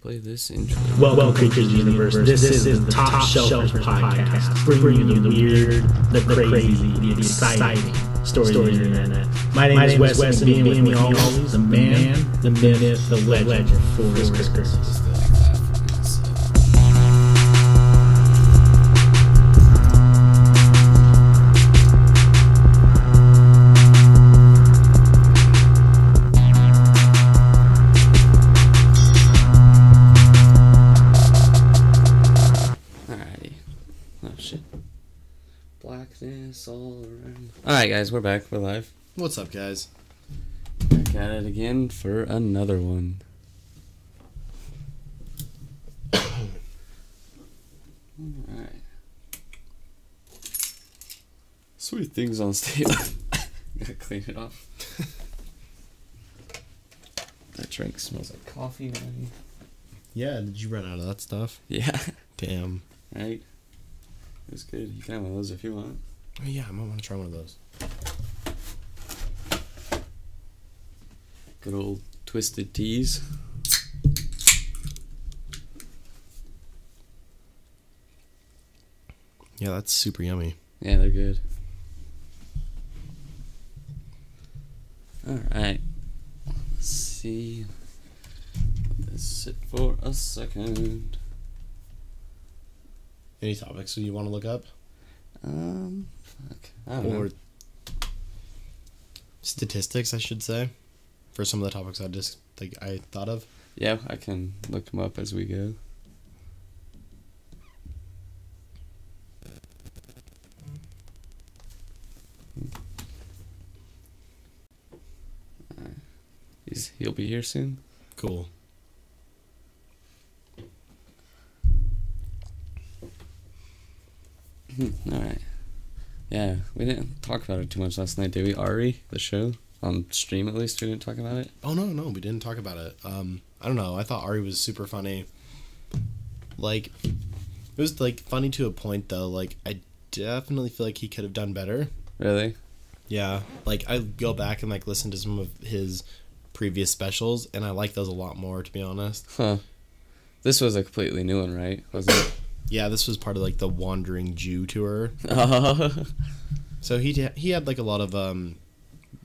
play this intro. Welcome, Creatures Universe. This, is the Top, Shelf Podcast, bringing you the weird, the crazy, the exciting stories of the internet. My name, is Wes, and being with me always, the man, the myth, the legend, Forrest Christmas. Around. Alright, guys, we're back. We're live. What's up, guys? Back at it again for another one. Alright. Sweet things on stage. Gotta clean it off. that drink smells like coffee already. Yeah, did you run out of that stuff? Yeah. Damn. Right? It was good. You can have one of those if you want. Oh, yeah, I might want to try one of those. Good old twisted teas. Yeah, that's super yummy. Yeah, they're good. Alright. Let's see. Let this sit for a second. Any topics you want to look up? Um, fuck. I don't Or know. Statistics, I should say, for some of the topics I just like I thought of. Yeah, I can look them up as we go. Uh, He's, he'll be here soon. Cool. Hmm, all right. Yeah, we didn't talk about it too much last night, did we? Ari, the show on stream at least, we didn't talk about it. Oh no, no, we didn't talk about it. Um, I don't know. I thought Ari was super funny. Like, it was like funny to a point though. Like, I definitely feel like he could have done better. Really? Yeah, like I go back and like listen to some of his previous specials, and I like those a lot more, to be honest. Huh. This was a completely new one, right? Wasn't it? Yeah, this was part of like the Wandering Jew tour. So he he had like a lot of um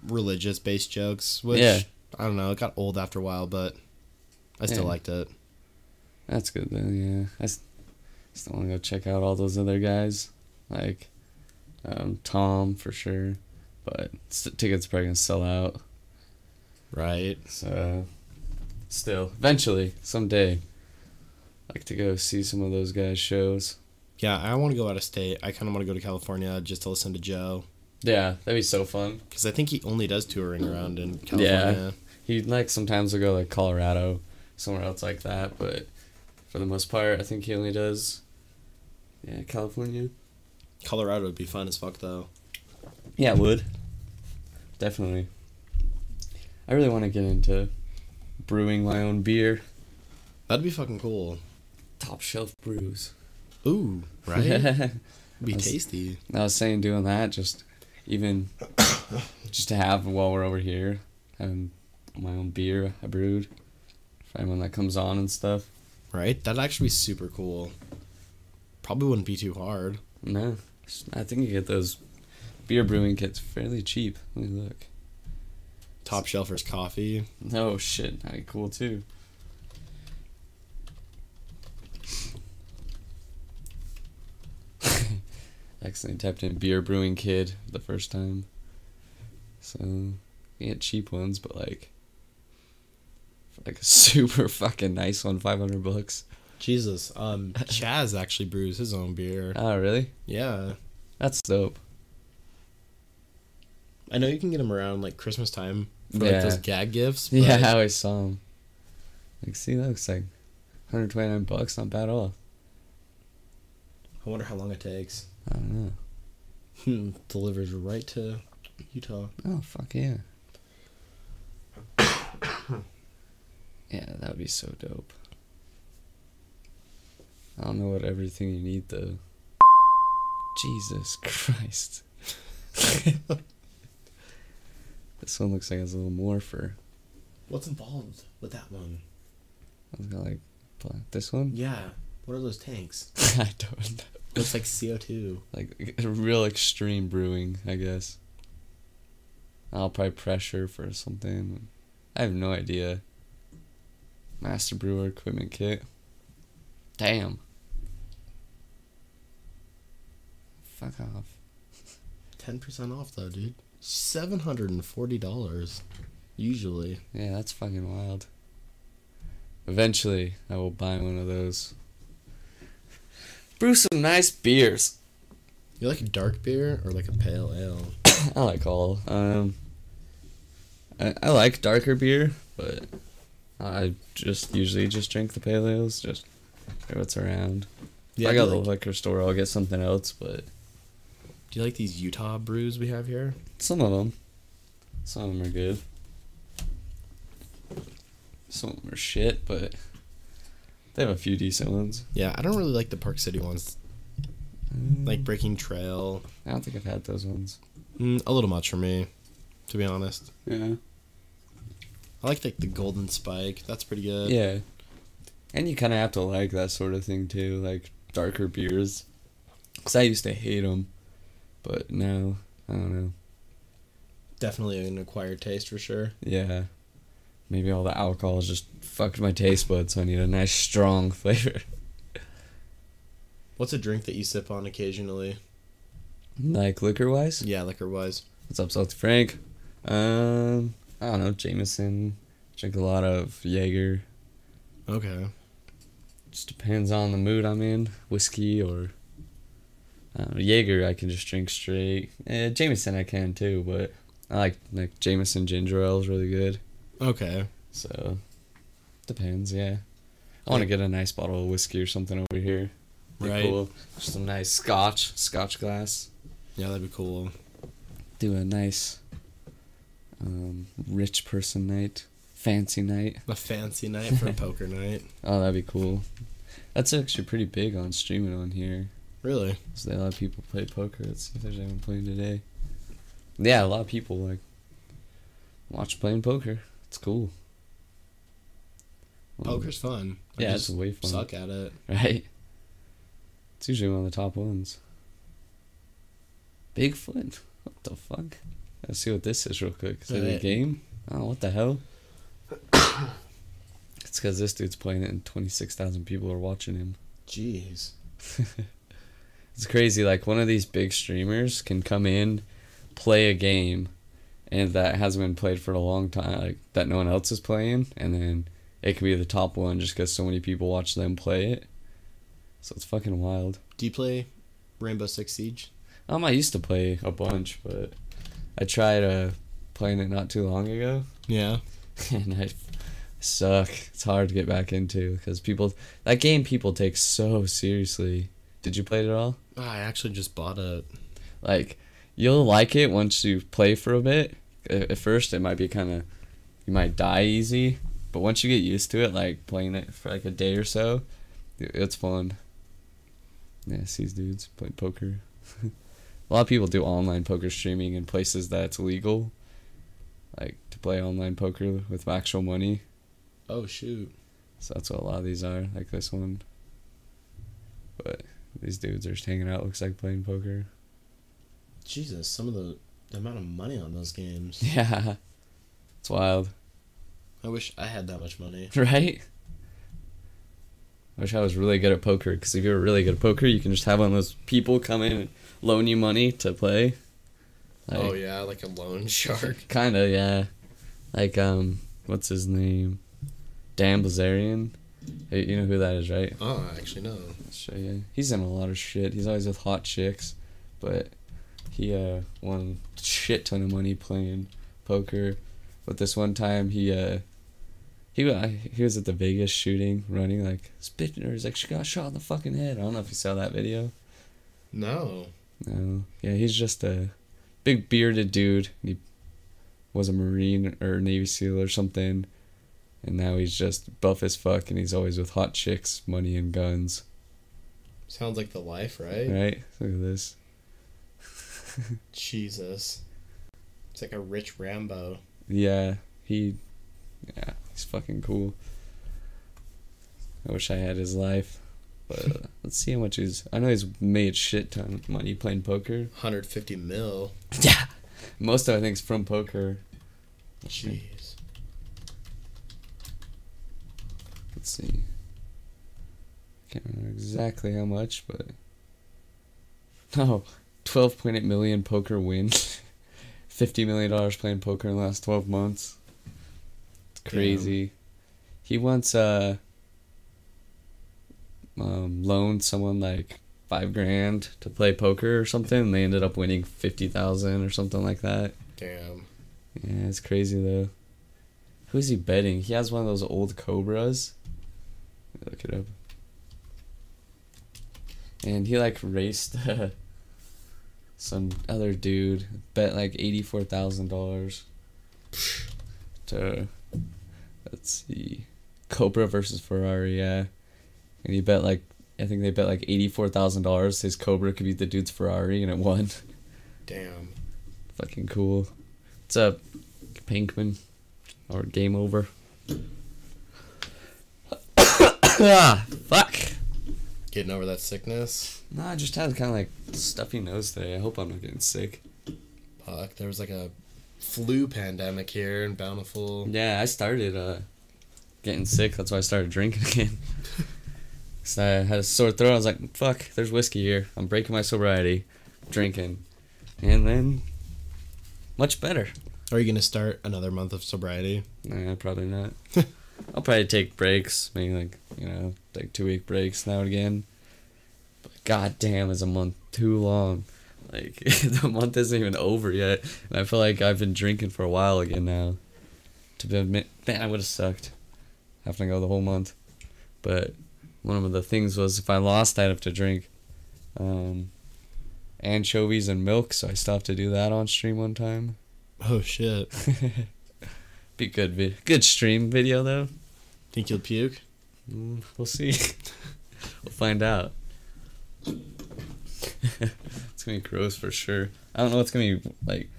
religious based jokes, which Yeah. I don't know, it got old after a while, but I still Yeah. liked it. that's good though. Yeah, I still want to go check out all those other guys, like um, Tom for sure, but s- tickets probably gonna sell out. Right. So, still, eventually, someday, like to go see some of those guys' shows. Yeah, I want to go out of state. I kind of want to go to California just to listen to Joe Yeah, that'd be so fun. because I think he only does touring around in California. Yeah, he like sometimes will go like Colorado, somewhere else like that, but for the most part, I think he only does. Yeah, California. Colorado would be fun as fuck though. Yeah, it would. Definitely. I really want to get into brewing my own beer. That'd be fucking cool. Top shelf brews. Ooh, right? Be That's- tasty. I was saying doing that just even just to have while we're over here, having my own beer I brewed for anyone that comes on and stuff. Right? That'd actually be super cool. Probably wouldn't be too hard. No, I think you get those beer brewing kits fairly cheap. Let me look. Top Shelfers coffee. Oh shit, that'd be cool too. Accidentally typed in beer brewing kid the first time. So you get cheap ones, but like like a super fucking nice one, five hundred bucks. Jesus. Um, Chaz actually brews his own beer. Oh really? Yeah. That's dope. I know you can get them around like Christmas time for like those gag gifts. But Yeah, I always saw them. Like, see, that looks like 129 bucks, not bad at all. I wonder how long it takes. I don't know. Hmm, Delivers right to Utah. Oh fuck yeah. yeah, that would be so dope. I don't know what everything you need though. Jesus Christ. this one looks like it's a little more for What's involved with that one? it's got like this one, Yeah. What are those tanks? I don't know. Looks like CO two. Like real extreme brewing, I guess. I'll probably pressure for something. I have no idea. Master brewer equipment kit. Damn. Fuck off. Ten percent off though, dude. Seven hundred and forty dollars. Usually. Yeah, that's fucking wild. Eventually, I will buy one of those. Brew some nice beers. You like a dark beer or like a pale ale? I like all. Um, I, I like darker beer, but I just usually just drink the pale ales. Just what's around. Yeah, I do go to the like- liquor store. I'll get something else, but Do you like these Utah brews we have here? some of them, some of them are good. Some of them are shit, but they have a few decent ones. Yeah, I don't really like the Park City ones. Like Breaking Trail. I don't think I've had those ones. Mm, a little much for me, to be honest. Yeah. I like like the Golden Spike. That's pretty good. Yeah. And you kind of have to like that sort of thing too, like darker beers. Because I used to hate them. But now, I don't know. Definitely an acquired taste for sure. Yeah. Maybe all the alcohol has just fucked my taste buds, so I need a nice strong flavor. What's a drink that you sip on occasionally? like liquor wise? Yeah, liquor wise. What's up, Salty Frank? Um, I don't know, Jameson. Drink a lot of Jaeger. Okay. Just depends on the mood I'm in. Whiskey or I Jaeger, I can just drink straight. Eh, Jameson, I can too, but I like like Jameson ginger ale is really good. Okay. So depends, yeah. I want to get a nice bottle of whiskey or something over here. Be Right. Cool. Just some nice scotch, scotch glass. Yeah, that'd be cool. Do a nice, um, rich person night, fancy night. A fancy night for a poker night. Oh, that'd be cool. That's actually pretty big on streaming on here. Really? So a lot of people play poker. Let's see if there's anyone playing today. Yeah, a lot of people like watch playing poker. It's cool. Well, Poker's fun. I Yeah, it's way fun. Suck at it. Right. It's usually one of the top ones. Bigfoot. What the fuck? Let's see what this is real quick. Is it a game? Oh, what the hell? it's because this dude's playing it and 26,000 people are watching him. Jeez. It's crazy. Like one of these big streamers can come in, play a game, and that hasn't been played for a long time. Like that no one else is playing, and then it can be the top one just because so many people watch them play it. So it's fucking wild. Do you play Rainbow Six Siege? Um, I used to play a bunch, but I tried uh playing it not too long ago, Yeah. and I suck. It's hard to get back into because people that game people take so seriously. Did you play it at all? I actually just bought it. Like, you'll like it once you play for a bit. At first, it might be kind of, you might die easy, but once you get used to it, like playing it for like a day or so, it's fun. Yeah, see these dudes play poker. a lot of people do online poker streaming in places that's legal, like to play online poker with actual money. Oh shoot. So that's what a lot of these are, like this one. But these dudes are just hanging out. Looks like playing poker. Jesus, some of the, the amount of money on those games. Yeah, it's wild. I wish I had that much money. Right? I wish I was really good at poker because if you're really good at poker, you can just have one of those people come in and loan you money to play. oh yeah, like a loan shark. Kinda, yeah. Like, um, what's his name? Dan Bilzerian. Hey, You know who that is, right? Oh, I actually no. I'll show you. He's in a lot of shit. He's always with hot chicks, but he uh won a shit ton of money playing poker. But this one time he uh he he was at the Vegas shooting, running like this bitch or he's like she got shot in the fucking head. I don't know if you saw that video. No. No, yeah, he's just a big bearded dude. He was a Marine or Navy SEAL or something, and now he's just buff as fuck, and he's always with hot chicks, money, and guns. Sounds like the life, right? Right? Look at this. Jesus. It's like a rich Rambo. Yeah, he. Yeah, he's fucking cool. I wish I had his life. But uh, let's see how much he's. I know he's made shit ton of money playing poker. 150 mil. Yeah! Most of it, I think, is from poker. Jeez. Let's see. Can't remember exactly how much, but. No, oh, 12.8 million poker wins. $50 million playing poker in the last 12 months. It's crazy. Damn. He once uh, um, loaned someone like five grand to play poker or something. And they ended up winning 50,000 or something like that. Damn. Yeah, it's crazy though. Who is he betting? He has one of those old Cobras. Look it up. And he like raced. some other dude, bet like eighty four thousand dollars to let's see, Cobra versus Ferrari. Yeah, and he bet like I think they bet like eighty four thousand dollars. His Cobra could beat the dude's Ferrari, and it won. Damn. Fucking cool. What's up, Pinkman? Or game over? ah, fuck. Getting over that sickness. No, I just had kind of like stuffy nose today. I hope I'm not getting sick. Fuck. There was like a flu pandemic here in Bountiful. Yeah, I started uh, getting sick. That's why I started drinking again. Cause I had a sore throat. I was like, "Fuck, there's whiskey here. I'm breaking my sobriety, drinking," and then much better. Are you gonna start another month of sobriety? Nah, probably not. I'll probably take breaks, maybe like you know, like two week breaks now and again. But goddamn, is a month too long? Like the month isn't even over yet, and I feel like I've been drinking for a while again now. To be admit, man, I would have sucked having to go the whole month. But one of the things was if I lost, I'd have to drink um, anchovies and milk, so I stopped to do that on stream one time. Oh shit. Be good, vi- good stream video though. Think you'll puke? Mm, we'll see. we'll find out. it's gonna be gross for sure. I don't know what's gonna be like.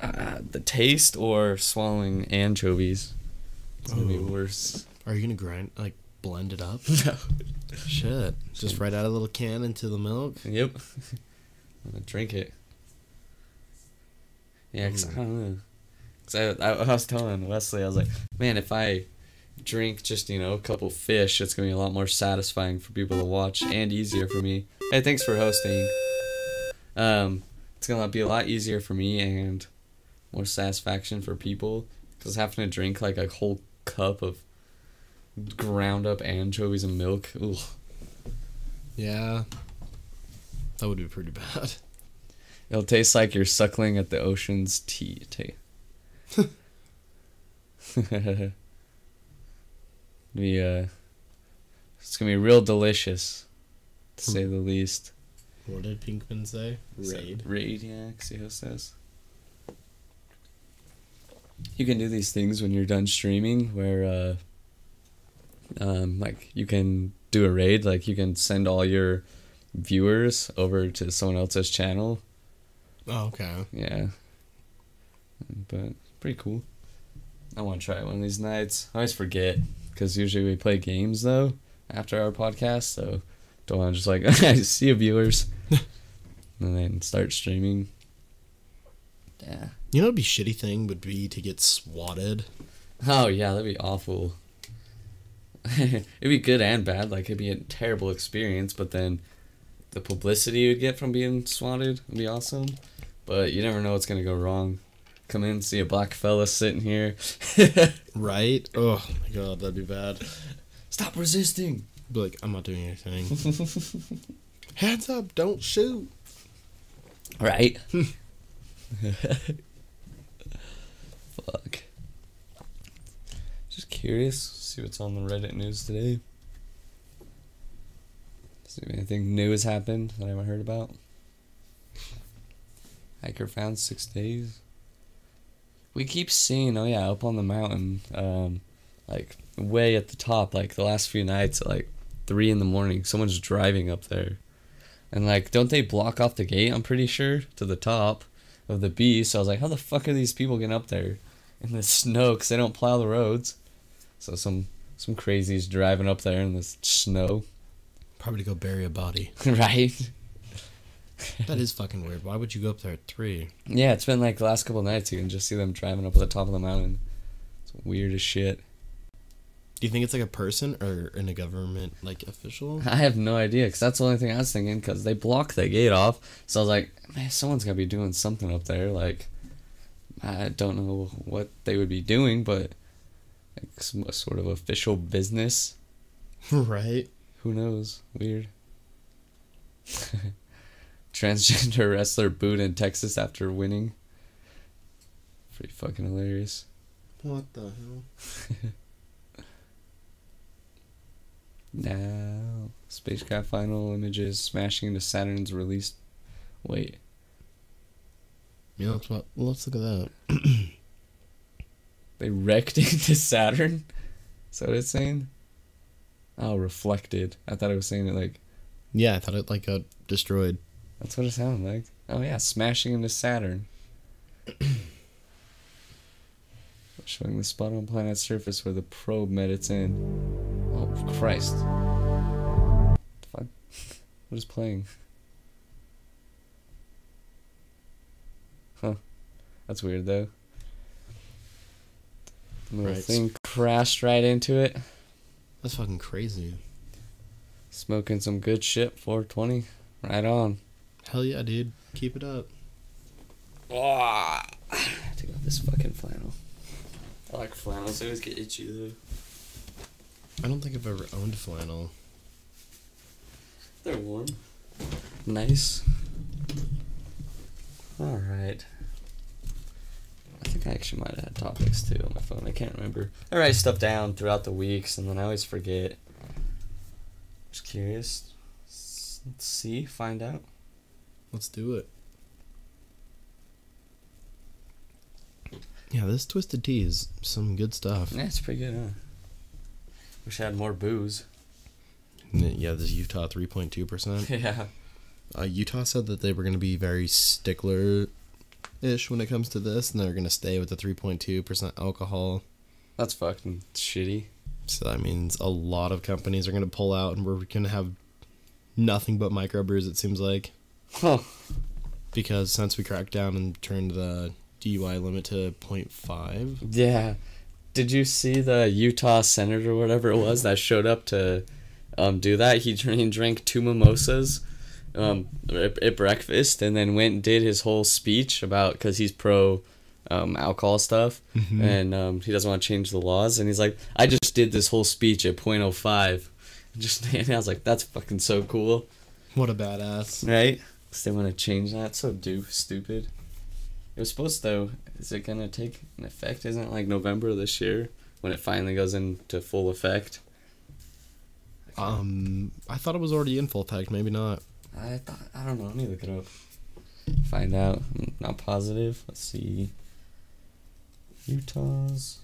Uh, the taste or swallowing anchovies. It's gonna be worse. Are you gonna grind like blend it up? no. Shit. Just right out of a little can into the milk. Yep. I'm gonna drink it. Yeah, 'cause I don't know. Cause I, I, I was telling Wesley, I was like, man, if I drink just you know a couple fish, it's gonna be a lot more satisfying for people to watch and easier for me. Hey, thanks for hosting. Um, it's gonna be a lot easier for me and more satisfaction for people because having to drink like a whole cup of ground up anchovies and milk. Ugh. Yeah. That would be pretty bad. It'll taste like you're suckling at the ocean's tea. Ta- be uh, it's gonna be real delicious, to say the least. What did Pinkman say? Raid. Raid, yeah. Xio says. You can do these things when you're done streaming, where uh, um, like you can do a raid, like you can send all your viewers over to someone else's channel. Oh, okay. Yeah. But pretty cool. I want to try it one of these nights. I always forget because usually we play games though after our podcast, so don't want to just like see you viewers and then start streaming. Yeah. You know, what'd be shitty thing would be to get swatted. Oh yeah, that'd be awful. it'd be good and bad. Like it'd be a terrible experience, but then the publicity you'd get from being swatted would be awesome. But you never know what's gonna go wrong. Come in, see a black fella sitting here. Right? Oh my god, that'd be bad. Stop resisting. Be like, I'm not doing anything. Hands up! Don't shoot. Right. Fuck. Just curious. See what's on the Reddit news today. See if anything new has happened that I haven't heard about. Hiker found six days. We keep seeing, oh yeah, up on the mountain, um, like way at the top, like the last few nights at like three in the morning, someone's driving up there. And like, don't they block off the gate? I'm pretty sure to the top of the B. So I was like, how the fuck are these people getting up there in the snow? Cause they don't plow the roads. So some Some crazies driving up there in the snow, Probably to go bury a body. right? That is fucking weird. Why would you go up there at three? Yeah, it's been like the last couple nights. You can just see them driving up at the top of the mountain. It's weird as shit. Do you think it's like a person or in a government like official? I have no idea because that's the only thing I was thinking because they blocked the gate off. So I was like, man, someone's gotta be doing something up there. Like, I don't know what they would be doing, but like some sort of official business. right. Who knows? Weird. Transgender wrestler booed in Texas after winning. Pretty fucking hilarious. What the hell? Now, spacecraft final images smashing into Saturn's release. Wait, Yeah, let's, let's look at that. they wrecked into Saturn? Is that what it's saying? Oh, reflected. I thought it was saying it like. Yeah, I thought it like got destroyed. That's what it sounded like. Oh, yeah, smashing into Saturn. Showing the spot on planet's surface where the probe met its end. Oh, Christ. Fuck? What is playing? Huh. That's weird, though. The little Right. thing crashed right into it. That's fucking crazy. Smoking some good shit, 420. Right on. Hell yeah, dude. Keep it up. Oh, take off this fucking flannel. I like flannels. They always get itchy though. I don't think I've ever owned flannel. They're warm. Nice. All right. I think I actually might have had topics too on my phone. I can't remember. I write stuff down throughout the weeks and then I always forget. Just curious. Let's see. Find out. Let's do it. Yeah, this twisted tea is some good stuff. Yeah, it's pretty good, huh? Wish I had more booze. Yeah, this Utah 3.2%. yeah. Uh, Utah said that they were going to be very stickler ish when it comes to this, and they're going to stay with the 3.2% alcohol. That's fucking shitty. So that means a lot of companies are going to pull out, and we're going to have nothing but microbrews, it seems like. Huh. Because since we cracked down and turned the DUI limit to 0.5, Yeah. Did you see the Utah senator or whatever it was that showed up to um, do that? He, dr- he drank two mimosas um, at, at breakfast and then went and did his whole speech about because he's pro um, alcohol stuff and um, he doesn't want to change the laws. And he's like, I just did this whole speech at 0.05. Just and I was like, that's fucking so cool, what a badass. right? They want to change that. So do stupid. It was supposed though. Is it gonna take an effect? Isn't it like November this year when it finally goes into full effect? Um, I thought it was already in full effect, maybe not. I thought I don't know. Let me look it up. Find out. I'm not positive. Let's see. Utah's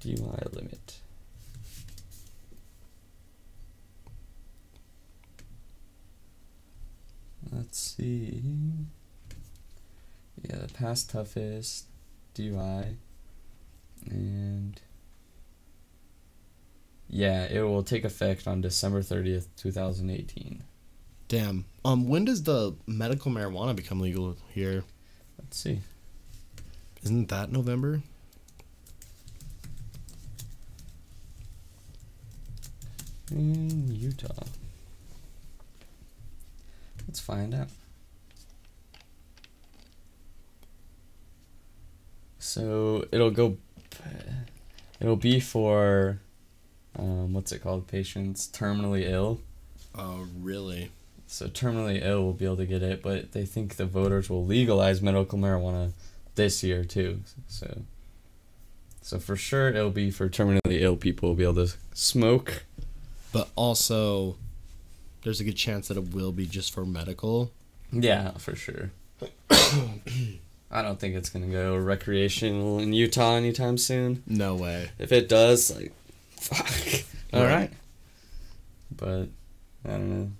DUI limit. Let's see. Yeah, the past toughest DUI. And yeah, it will take effect on December 30th, 2018. Damn. Um, when does the medical marijuana become legal here? Let's see. Isn't that November? In Utah. Let's find out. So it'll go. It'll be for, um, what's it called? Patients terminally ill. Oh, really? So terminally ill will be able to get it, but they think the voters will legalize medical marijuana this year too. So. So for sure it'll be for terminally ill people will be able to smoke. But also, there's a good chance that it will be just for medical. Yeah, for sure. I don't think it's gonna go recreational in Utah anytime soon. No way. If it does, like, fuck. All Right. right. But I don't know.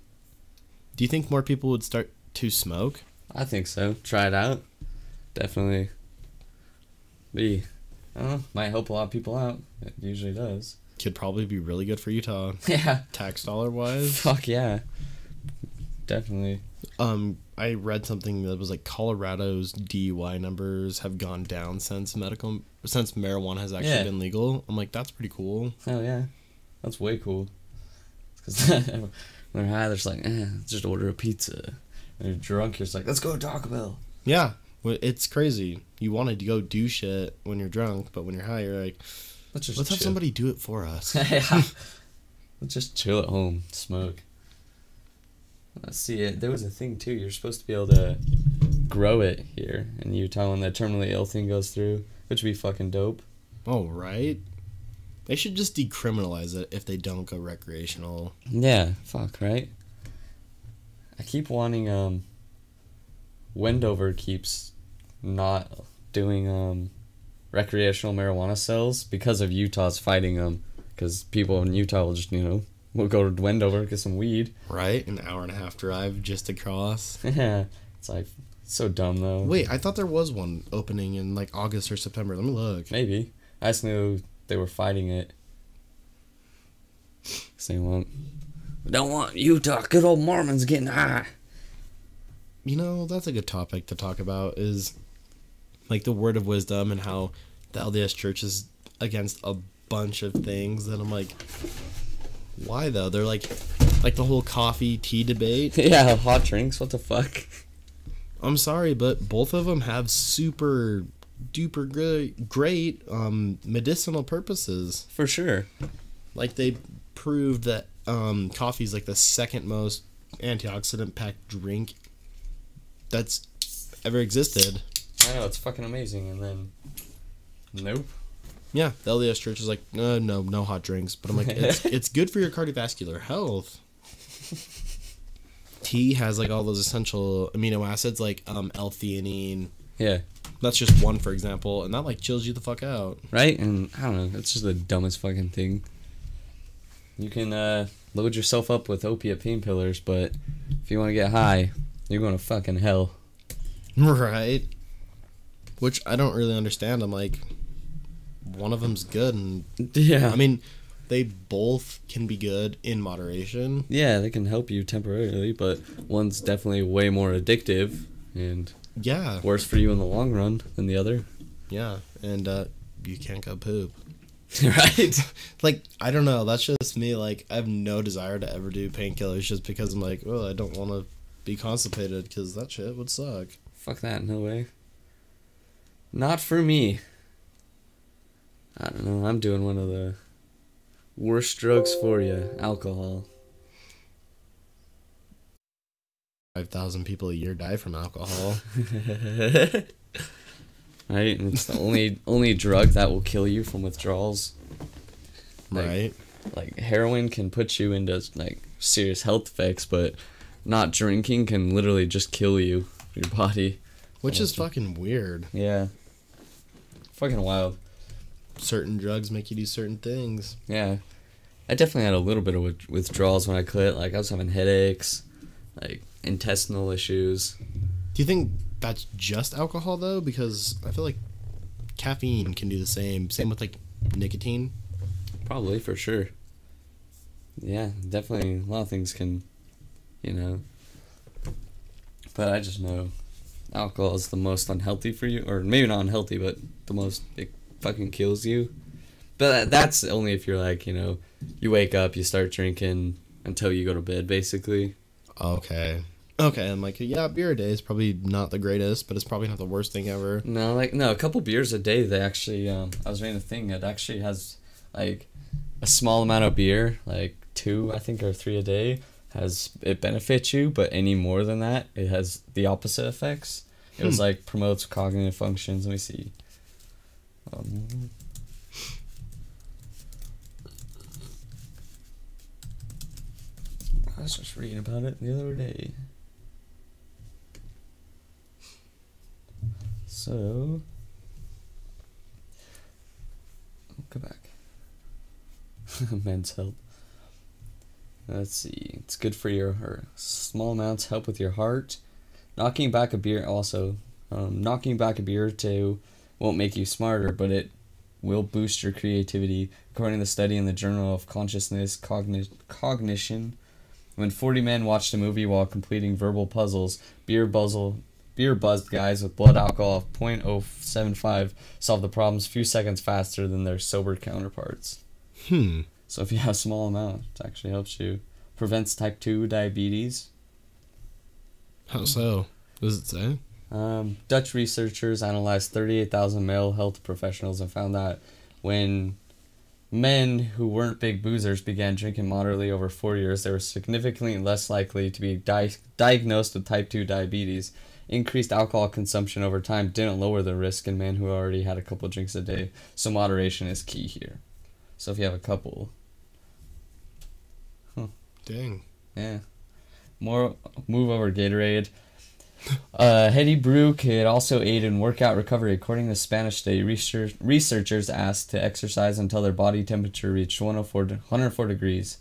Do you think more people would start to smoke? I think so. Try it out. Definitely. Be I don't know. Might help a lot of people out. It usually does. Could probably be really good for Utah, Yeah. tax dollar wise. Fuck yeah. Definitely. Um, I read something that was like Colorado's DUI numbers have gone down since medical since marijuana has actually Yeah. been legal. I'm like, that's pretty cool. Oh yeah. That's way cool. Because when they're high, they're just like, eh, just order a pizza. When you're drunk, you're just like, let's go to Taco Bell. Yeah, it's crazy. You wanted to go do shit when you're drunk, but when you're high, you're like, Let's just let's have somebody do it for us. yeah. Let's just chill at home, smoke. Let's see it. There was a thing too. You're supposed to be able to grow it here in Utah when the terminally ill thing goes through, which would be fucking dope. oh, right. They should just decriminalize it if they don't go recreational. Yeah, fuck, right? I keep wanting um Wendover keeps not doing um recreational marijuana sales because of Utah's fighting them cuz people in Utah will just, you know, will go to Wendover get some weed. Right? An hour and a half drive just across. Yeah. It's like so dumb though. Wait, I thought there was one opening in like August or September. Let me look. Maybe. I just knew they were fighting it. they want we don't want Utah good old Mormons getting high. You know, that's a good topic to talk about is like the word of wisdom and how the LDS church is against a bunch of things that I'm like why though? They're like like the whole coffee tea debate. yeah, hot drinks, what the fuck? I'm sorry, but both of them have super duper great great um medicinal purposes. For sure. Like they proved that um coffee is like the second most antioxidant packed drink that's ever existed. I know it's fucking amazing, and then nope. Yeah, the LDS Church is like, uh, no, no hot drinks. But I'm like, it's, it's good for your cardiovascular health. Tea has like all those essential amino acids like um, L-theanine. Yeah, That's just one, for example, and that like chills you the fuck out. right. And I don't know. It's just the dumbest fucking thing. You can uh, load yourself up with opiate painkillers, but if you want to get high, you're going to fucking hell. Right. Which I don't really understand. I'm like, one of them's good, and Yeah. I mean, they both can be good in moderation. yeah, they can help you temporarily, but one's definitely way more addictive and Yeah, worse for you in the long run than the other. yeah, and uh, you can't go poop. right. like I don't know. That's just me. Like I have no desire to ever do painkillers just because I'm like, well, I don't want to be constipated because that shit would suck. Fuck that, no way. Not for me. I don't know, I'm doing one of the worst drugs for you alcohol. Five thousand people a year die from alcohol. right? And it's the only only drug that will kill you from withdrawals. Like- right. Like heroin can put you into like serious health effects, but not drinking can literally just kill you, your body. Which is fucking weird. Yeah. Fucking wild. Certain drugs make you do certain things. Yeah. I definitely had a little bit of withdrawals when I quit. Like, I was having headaches, like, intestinal issues. Do you think that's just alcohol though? Because I feel like caffeine can do the same. Same with like nicotine. Probably, for sure. Yeah, definitely. A lot of things can, you know. But I just know alcohol is the most unhealthy for you. Or maybe not unhealthy, but the most, it fucking kills you. But that's only if you're like, you know, you wake up, you start drinking until you go to bed, basically. Okay. Okay, I'm like, yeah, beer a day is probably not the greatest, but it's probably not the worst thing ever. No, like no, a couple beers a day. They actually, um, I was reading a thing. It actually has like a small amount of beer, like two, I think, or three a day, has it benefits you. But any more than that, it has the opposite effects. It was Hmm. like promotes cognitive functions. Let me see. Um, I was just reading about it the other day. So, go back. Men's health. Let's see. It's good for your heart. Small amounts help with your heart. Knocking back a beer also. Um, knocking back a beer two won't make you smarter, but it will boost your creativity, according to the study in the Journal of Consciousness Cogni- Cognition. When 40 men watched a movie while completing verbal puzzles, beer buzzle beer buzzed guys with blood alcohol of 0.075 solved the problems a few seconds faster than their sober counterparts. Hmm. So if you have a small amount, it actually helps you. Prevents type 2 diabetes. How so? Does it say? Um, Dutch researchers analyzed 38,000 male health professionals and found that when men who weren't big boozers began drinking moderately over four years, they were significantly less likely to be di- diagnosed with type 2 diabetes. Increased alcohol consumption over time didn't lower the risk in men who already had a couple drinks a day, so moderation is key here. So if you have a couple, Dang. yeah. More move over Gatorade. Uh, heady brew could also aid in workout recovery. According to Spanish study, research, researchers asked to exercise until their body temperature reached 104, 104 degrees,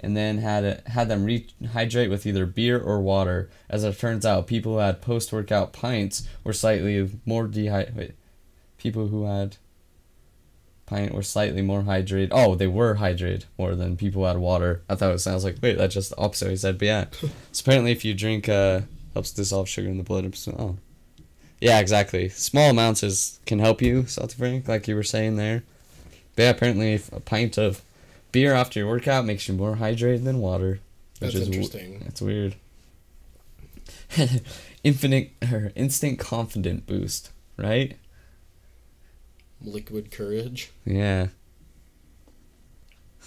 and then had it, had them rehydrate with either beer or water. As it turns out, people who had post workout pints were slightly more dehydrated. People who had pint were slightly more hydrated. Oh, they were hydrated more than people who had water. I thought it sounds like wait, that's just the opposite. He said, but yeah. so apparently, if you drink, uh, helps dissolve sugar in the blood. Oh, yeah, exactly. Small amounts is can help you, salty Frank, like you were saying there. But yeah, apparently, a pint of beer after your workout makes you more hydrated than water. That's w- interesting. That's weird. Infinite or instant confident boost, right? Liquid courage. Yeah.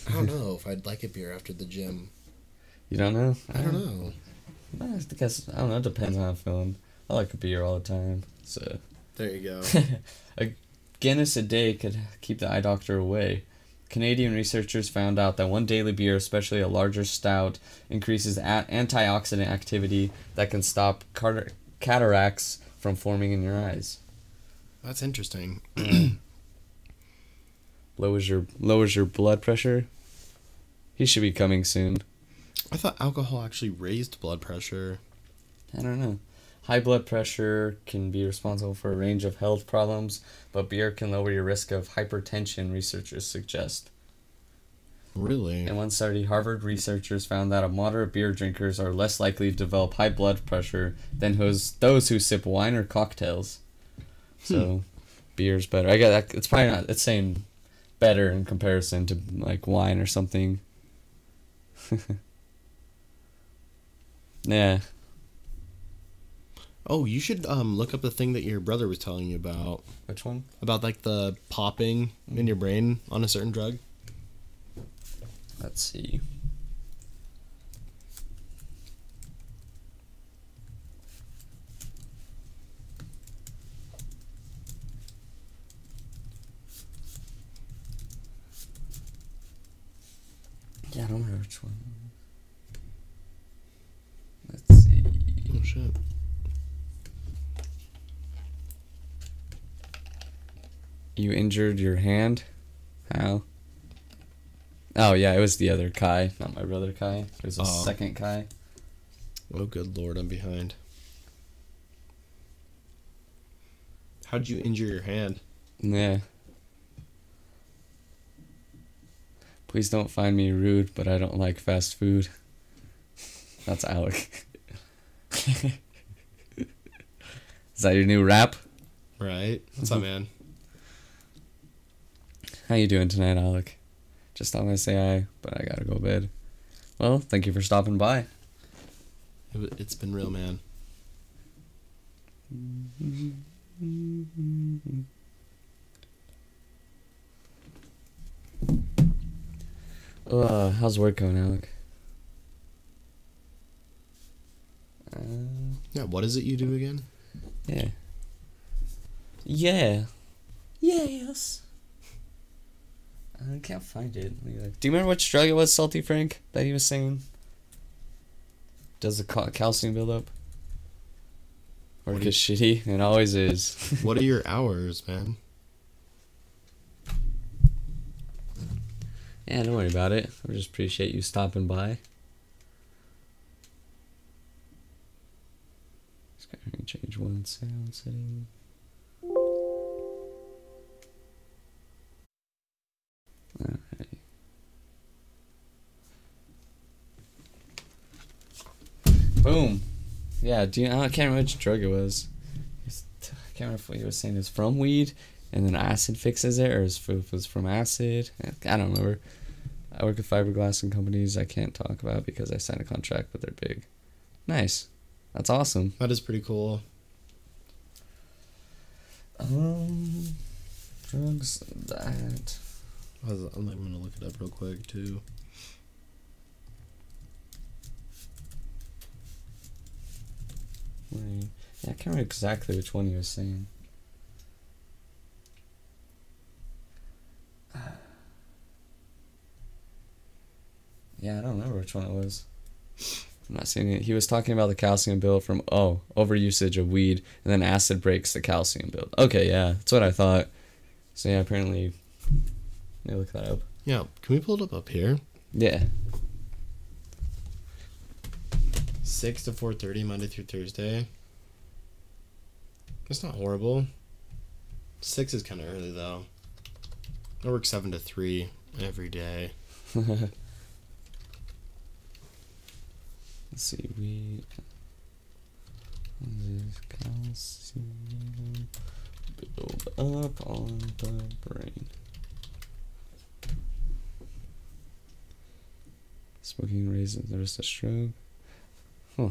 I don't know if I'd like a beer after the gym. You don't know? I don't uh, know. I guess I don't know. It depends on how I'm feeling. I like a beer all the time. So There you go. a Guinness a day could keep the eye doctor away. Canadian researchers found out that one daily beer, especially a larger stout, increases a- antioxidant activity that can stop car- cataracts from forming in your eyes. That's interesting. Lowers your lowers your blood pressure. He should be coming soon. I thought alcohol actually raised blood pressure. I don't know. High blood pressure can be responsible for a range of health problems, but beer can lower your risk of hypertension, researchers suggest. Really? In one study, Harvard researchers found that a moderate beer drinkers are less likely to develop high blood pressure than those, those who sip wine or cocktails. Hmm. So, beer's better. I get that. It's probably not. It's saying better in comparison to like wine or something. yeah. Oh, you should um look up the thing that your brother was telling you about. Which one? About like the popping in your brain on a certain drug. Let's see. Yeah, I don't remember which one. Let's see. Oh shit. You injured your hand? How? Oh yeah, it was the other Kai, not my brother Kai. It was the Oh. second Kai. Oh good lord, I'm behind. How'd you injure your hand? Yeah. Please don't find me rude, but I don't like fast food. That's Alec. Is that your new rap? Right? What's up, man? How you doing tonight, Alec? Just thought I'd say hi, but I gotta go to bed. Well, thank you for stopping by. It's been real, man. Uh, how's work going, Alec? Uh, Yeah, what is it you do again? yeah. Yeah. Yes. I can't find it. Let me look. Do you remember which drug it was, Salty Frank, that he was saying? Does the cal- calcium build up? Or is shitty? It always is. what are your hours, man? yeah, don't worry about it. I just appreciate you stopping by. Change one sound setting. Alright. Boom. Yeah, do you, I can't remember which drug it was. I can't remember what he was saying. It's from weed, and then acid fixes it, or it was from acid. I don't remember. I work with fiberglass and companies I can't talk about because I signed a contract, but they're big. Nice. That's awesome. That is pretty cool. Um, drugs that. I was, I'm I'm gonna look it up real quick too. Wait, yeah, I can't remember exactly which one you were saying. Yeah, I don't remember which one it was. I'm not seeing it. He was talking about the calcium build from oh overusage of weed, and then acid breaks the calcium build. Okay, yeah, that's what I thought. So yeah, apparently, let me look that up. Yeah, can we pull it up up here? Yeah, Six to four thirty Monday through Thursday. It's not horrible. Six is kind of early though. I work seven to three every day. Let's see, we this calcium build up on the brain. Smoking raises the risk of stroke. Huh.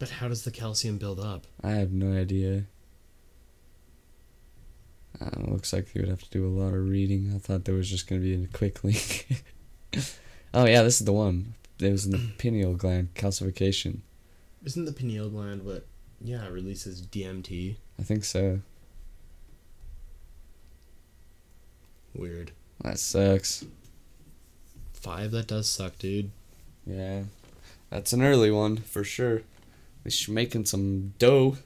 But how does the calcium build up? I have no idea. Uh, looks like you would have to do a lot of reading. I thought there was just going to be a quick link. oh, yeah, this is the one. It was in the pineal gland calcification. Isn't the pineal gland what? Yeah, it releases DMT. I think so. Weird. That sucks. Five. That does suck, dude. Yeah. That's an early one for sure. At least you're making some dough.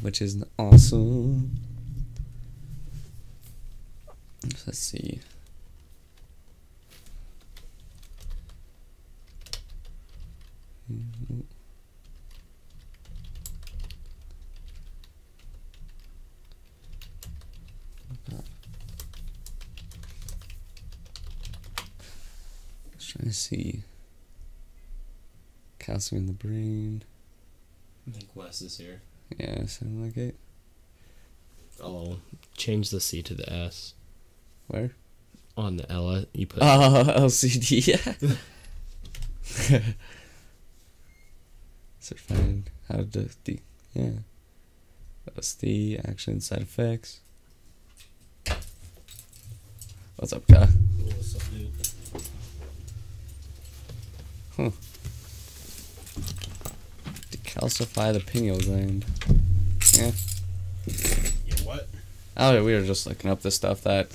Which is awesome. Let's see. Just trying to see. Calcium in the brain. I think Wes is here. Yeah, sound like it. Oh, change the C to the S. Where? On the Ella, you put. Oh, LCD, yeah. Certified. How to the yeah. LSD action side effects. What's up, guy? What's up, dude? Huh. Decalcify the pineal gland. Yeah. Yeah, what? Oh, yeah, we were just looking up the stuff that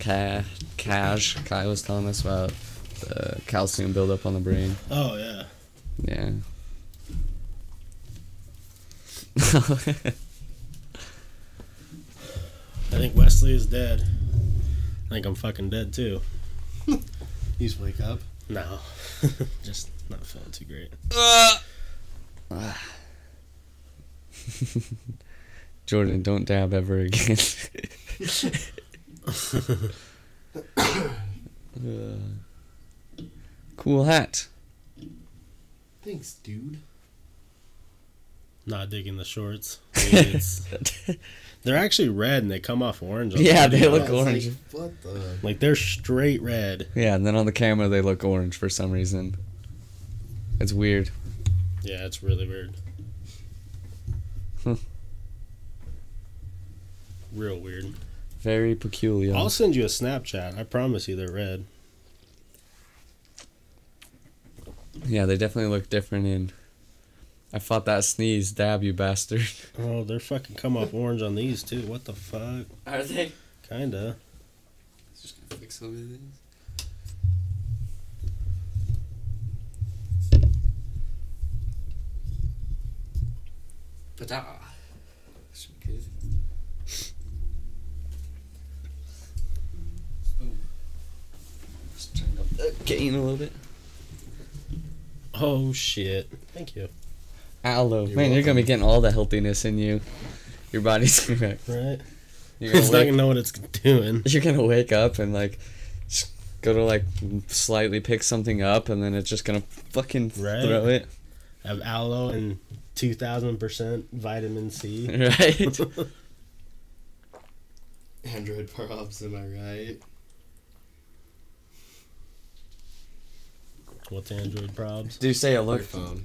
Ka Cash Kai was telling us about the calcium buildup on the brain. Oh yeah. Yeah. I think Wesley is dead. I think I'm fucking dead too. You just wake up. No, just not feeling too great. Jordan, don't dab ever again. Uh, cool hat. Thanks, dude. Not digging the shorts. I mean, they're actually red and they come off orange. on Yeah, the they look orange. Like, what the? like they're straight red. Yeah, and then on the camera they look orange for some reason. It's weird. Yeah, it's really weird. Huh. Real weird. Very peculiar. I'll send you a Snapchat. I promise you they're red. yeah, they definitely look different in. I fought that sneeze, dab you bastard. Oh, they're fucking come off orange on these too. What the fuck? Are they? Kinda. Just gonna fix some of these. But ah, should be good. Just turn up the gain a little bit. Oh shit. Thank you. Aloe, You're man, you're gonna be getting all the healthiness in you. Your body's gonna Right. You're gonna It's not gonna know what it's doing. you're gonna wake up and like just go to like slightly pick something up, and then it's just gonna fucking Right. throw it. Have aloe and two thousand percent vitamin C. Right. Android props, am I right? What's Android probs? Do you say it Your phone.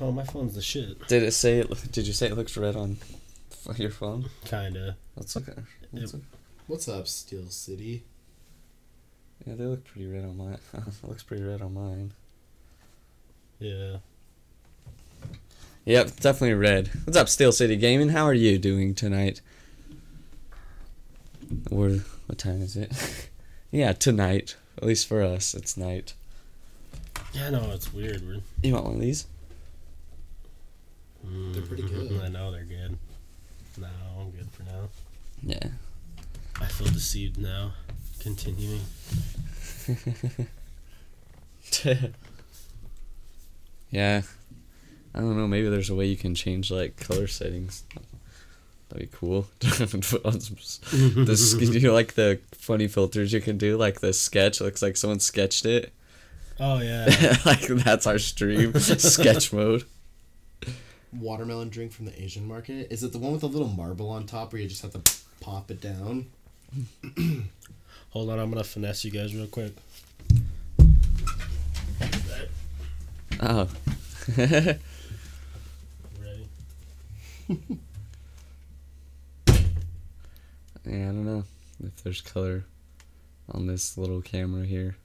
Oh, my phone's the shit. Did it say it? Did you say it looks red on your phone? Kinda. Let's look at. Yep. What's up, Steel City? Yeah, they look pretty red on mine. it looks pretty red on mine. Yeah. Yep, definitely red. What's up, Steel City Gaming? How are you doing tonight? Or what time is it? yeah, tonight. At least for us, it's night. Yeah, no, it's weird. We're, You want one of these? They're pretty Mhm, good. I know they're good. No, I'm good for now. Yeah. I feel deceived now. Continuing. yeah. I don't know. Maybe there's a way you can change like color settings. That'd be cool. this, you know, like the funny filters you can do, like the sketch looks like someone sketched it. Oh yeah. like that's our stream sketch mode. Watermelon drink from the Asian market. Is it the one with the little marble on top where you just have to pop it down? Hold on, I'm gonna finesse you guys real quick. Oh. Ready? Yeah, I don't know if there's color on this little camera here.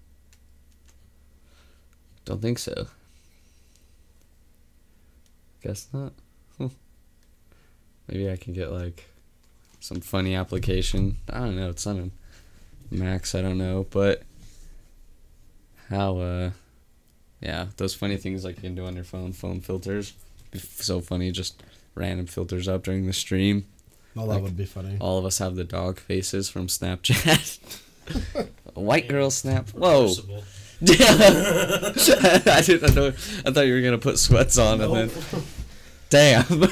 Don't think so. Guess not. Maybe I can get like some funny application. I don't know. It's on a Max. I don't know, but how? uh Yeah, those funny things like you can do on your phone, phone filters. Be f- so funny, just random filters up during the stream. Oh, Like- would be funny. All of us have the dog faces from Snapchat. White girl snap. Whoa. Reversible. I didn't know. I thought you were gonna put sweats on and then. Damn.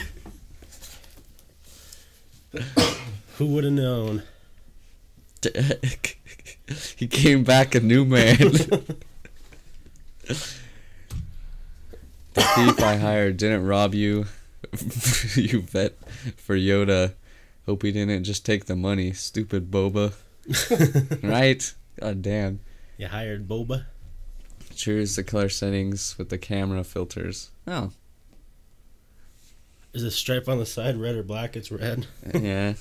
Who would have known? he came back a new man. the thief I hired didn't rob you. you bet for Yoda. Hope he didn't just take the money, stupid boba. right? God damn. You hired Boba. Choose the color settings with the camera filters. Oh, Is the stripe on the side red or black? It's red. Uh, yeah.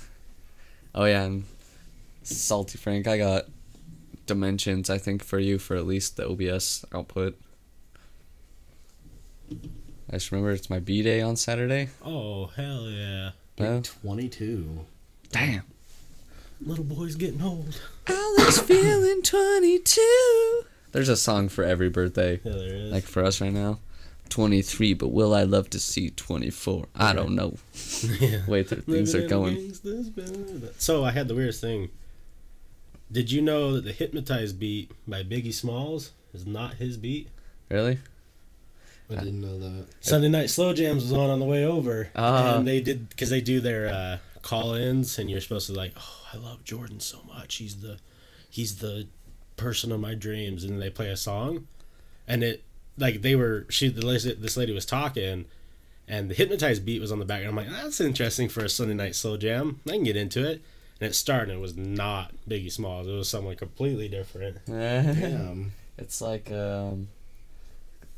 Oh yeah, and Salty Frank, I got dimensions. I think for you for at least the OBS output. I just remember it's my B day on Saturday. Oh hell yeah! No? 22. Damn. Little boy's getting old. Alex feeling twenty two. There's a song for every birthday. Yeah, there is. Like for us right now, twenty three. But will I love to see twenty four? I don't know. yeah. Wait, th- things are going. So I had the weirdest thing. Did you know that the "Hypnotized" beat by Biggie Smalls is not his beat? Really? I didn't know that. Sunday Night Slow Jams was on on the way over, Ah. and they did because they do their uh, call-ins, and you're supposed to like, oh, I love Jordan so much. He's the, he's the person of my dreams, and they play a song, and it like they were she the lady, this lady was talking, and the hypnotized beat was on the background. I'm like, that's interesting for a Sunday Night Slow Jam. I can get into it. And it started, and it was not Biggie Smalls. It was something completely different. Damn. It's like um,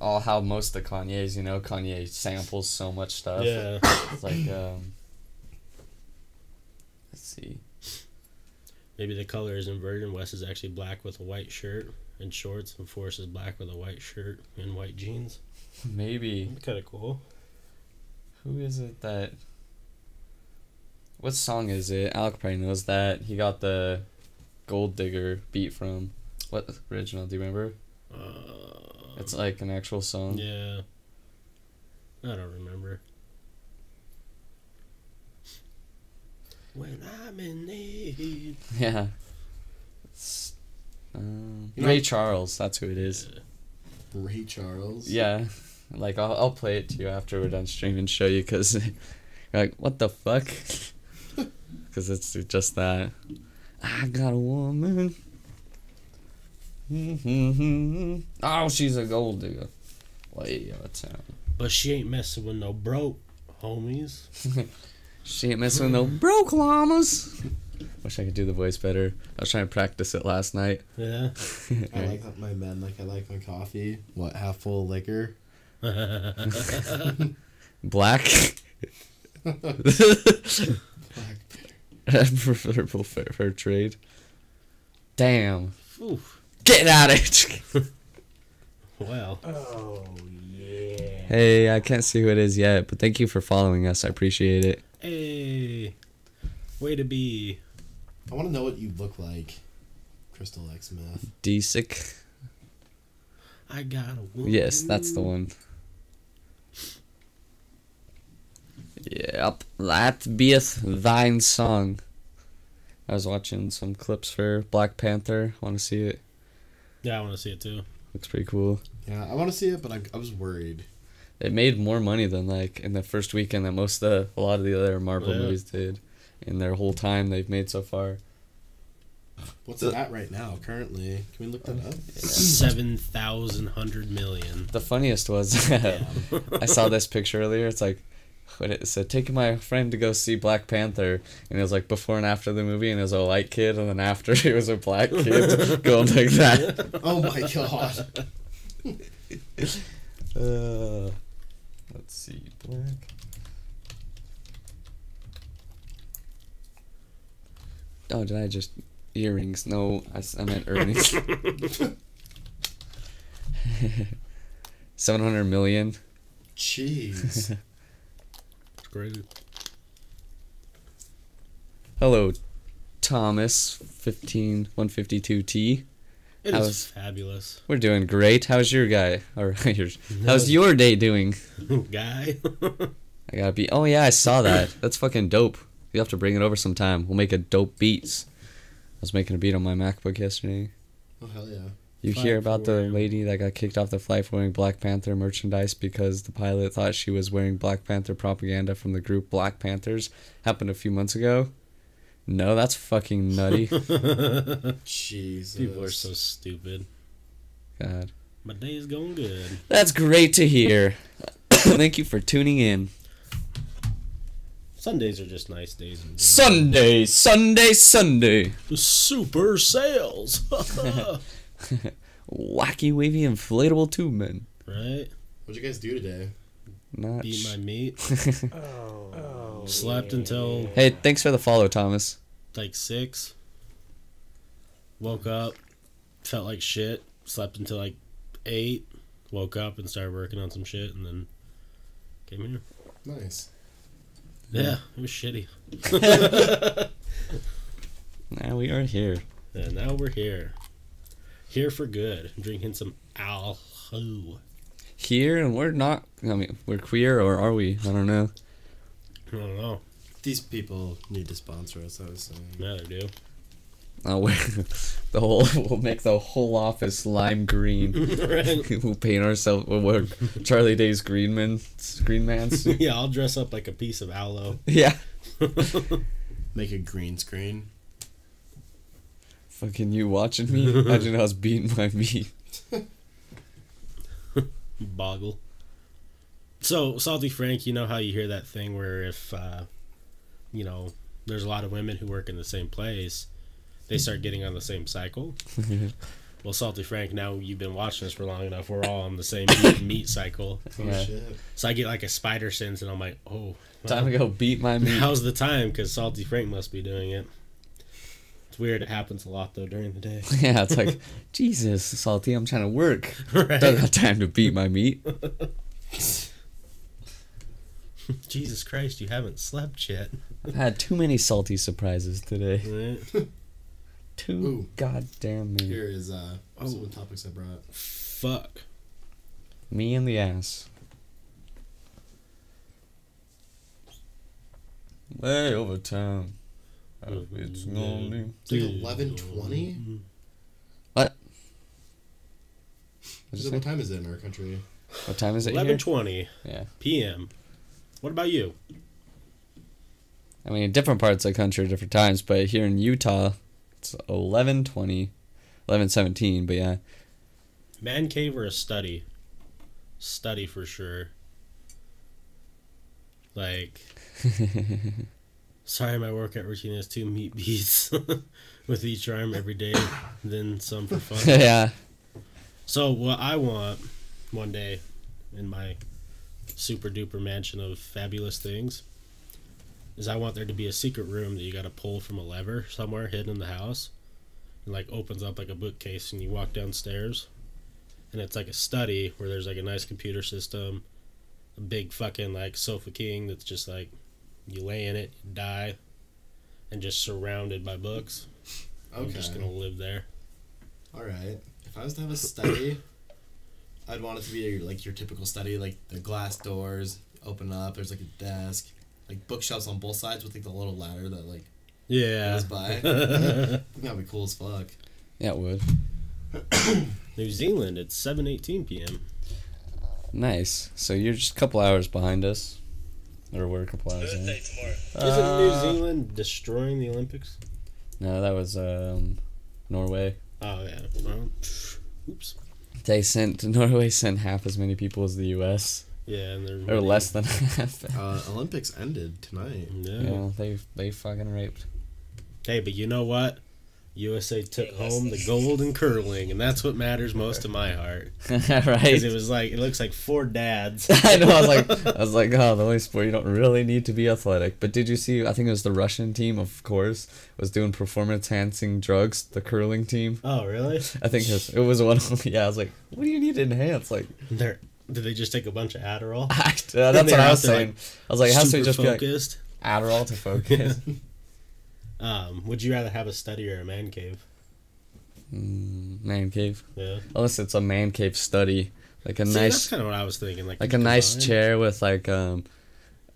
all how most of the Kanye's, you know, Kanye samples so much stuff. Yeah. It's like um, let's see. Maybe the color is inverted. Wes is actually black with a white shirt and shorts, and Forrest is black with a white shirt and white jeans. Maybe Kind of cool. who is it that? What song is it? Alec probably knows that. He got the Gold Digger beat from. What original? Do you remember? Uh, It's like an actual song. yeah. I don't remember. When I'm in need. Yeah. It's, um, You know- Ray Charles. That's who it is. Ray Charles. Yeah, like I'll I'll play it to you after we're done streaming. And show you because you're like, what the fuck? because it's just that. I got a woman. Oh, she's a gold digger. Way out of town. But she ain't messing with no broke homies. She ain't messing with no broke llamas. Wish I could do the voice better. I was trying to practice it last night. Yeah. I like my men like I like my coffee. What half full liquor? Black. Black Preferable fair, fair trade. Damn. Oof. Get at it. Well, Oh yeah. hey, I can't see who it is yet, but thank you for following us. I appreciate it. Hey, way to be. I want to know what you look like, Crystal X Smith. D-sick. I got a woman. Yes, that's the one. Yep, that beeth thine song. I was watching some clips for Black Panther. Want to see it? Yeah, I want to see it too. Looks pretty cool. Yeah, I want to see it, but I, I was worried. It made more money than like in the first weekend that most of the, a lot of the other Marvel Yeah. movies did in their whole time they've made so far. What's it at right now? Currently, can we look that up? Seven thousand hundred million. The funniest was I saw this picture earlier. It's like what it said, taking my friend to go see Black Panther, and it was like before and after the movie, and it was a white kid, and then after it was a black kid going like that. Oh my god! Uh, let's see, Black. Oh, did I just earrings? No, I meant earnings. Seven hundred million. Jeez. It's crazy. Hello, Thomas. Fifteen one fifty two T. It I is was- fabulous. We're doing great. How's your guy? Or yours? How's your day doing? Guy. I gotta be. Oh yeah, I saw that. That's fucking dope. You have to bring it over sometime. We'll make a dope beats. I was making a beat on my MacBook yesterday. oh hell yeah! You hear about the lady that got kicked off the flight for wearing Black Panther merchandise because the pilot thought she was wearing Black Panther propaganda from the group Black Panthers? Happened a few months ago. No, that's fucking nutty. Jesus. People are so stupid. God. My day is going good. That's great to hear. Thank you for tuning in. Sundays are just nice days. in general. Sunday, Sunday, Sunday. Super sales. Wacky, wavy, inflatable tube men. right? What'd you guys do today? Not Eat sh- my meat. Oh. Slept oh, until Hey, thanks for the follow, Thomas. like six. Woke up, felt like shit. Slept until like eight. Woke up and started working on some shit, and then came here. Nice. Yeah, it was shitty. Now we are here. And now we're here, here for good, drinking some aloe. Here, and we're not. I mean, we're queer, or are we? I don't know. I don't know. These people need to sponsor us. I was saying. Yeah, they do. Oh, we're, the whole we'll make the whole office lime green. Right? we'll paint ourselves. We'll wear Charlie Day's Green Man, Green Man suit. yeah, I'll dress up like a piece of aloe. Yeah. Make a green screen. Fucking you watching me? Imagine I was beating my meat. Boggle. So, Salty Frank, you know how you hear that thing where if, uh, you know, there's a lot of women who work in the same place, they start getting on the same cycle? well, Salty Frank, now you've been watching us for long enough, we're all on the same meat, meat cycle. Oh Yeah. shit! So I get like a spider sense and I'm like, oh, well, Time to go beat my meat. now's the time because Salty Frank must be doing it. It's weird. It happens a lot though during the day. Yeah, it's like, Jesus, Salty, I'm trying to work. right? Don't have time to beat my meat. Jesus Christ, you haven't slept yet. I've had too many salty surprises today. Right? Too Ooh. goddamn many. Here is uh Oh. some of the topics I brought. Fuck. Me and the ass. Way over town. How It's mm-hmm. gonna. It's like eleven twenty. Mm-hmm. What'd you So what time is it in our country? What time is it Eleven twenty. Yeah. p.m. What about you? I mean, different parts of the country, different times, but here in Utah, it's 11 20, 11 17, but yeah. Man cave or a study? Study for sure. Like, sorry, my workout routine is two meat beats with each arm every day, then some for fun. yeah. So what I want one day in my super duper mansion of fabulous things is I want there to be a secret room that you got to pull from a lever somewhere hidden in the house, and like opens up like a bookcase, and you walk downstairs, and it's like a study where there's like a nice computer system, a big fucking like sofa king that's just like you lay in it, you die, and just surrounded by books. I'm Okay. just gonna live there. All right. If I was to have a study, I'd want it to be like your typical study, like the glass doors open up. There's like a desk, like bookshelves on both sides with like the little ladder that like Yeah. goes by. I think that'd be cool as fuck. Yeah, it would. New Zealand, it's 7:18 p.m. Nice. So you're just a couple hours behind us. Or we're a couple in. Isn't Uh, New Zealand destroying the Olympics? No, that was um, Norway. Oh yeah. Well, oops. They sent Norway sent half as many people as the U.S. Yeah, and they're or less than half. Uh, Olympics ended tonight. Yeah. Yeah, they they fucking raped. Hey, but you know what? USA took home the gold in curling, and that's what matters most to my heart. Right? Because it was like it looks like four dads. I know. I was like, I was like, oh, the only sport you don't really need to be athletic. But did you see? I think it was the Russian team, of course, was doing performance enhancing drugs. The curling team. oh, really? I think it was, it was one. Of, yeah, I was like, what do you need to enhance? Like, They're did they just take a bunch of Adderall? Uh, that's they're what I was saying. I was like, it has to Super just be like focused. Adderall to focus. Um, would you rather have a study or a man cave? mm, man cave. Yeah. Unless it's a man cave study, like a See, that's kind of what I was thinking. Like like a the nice design. chair with like um,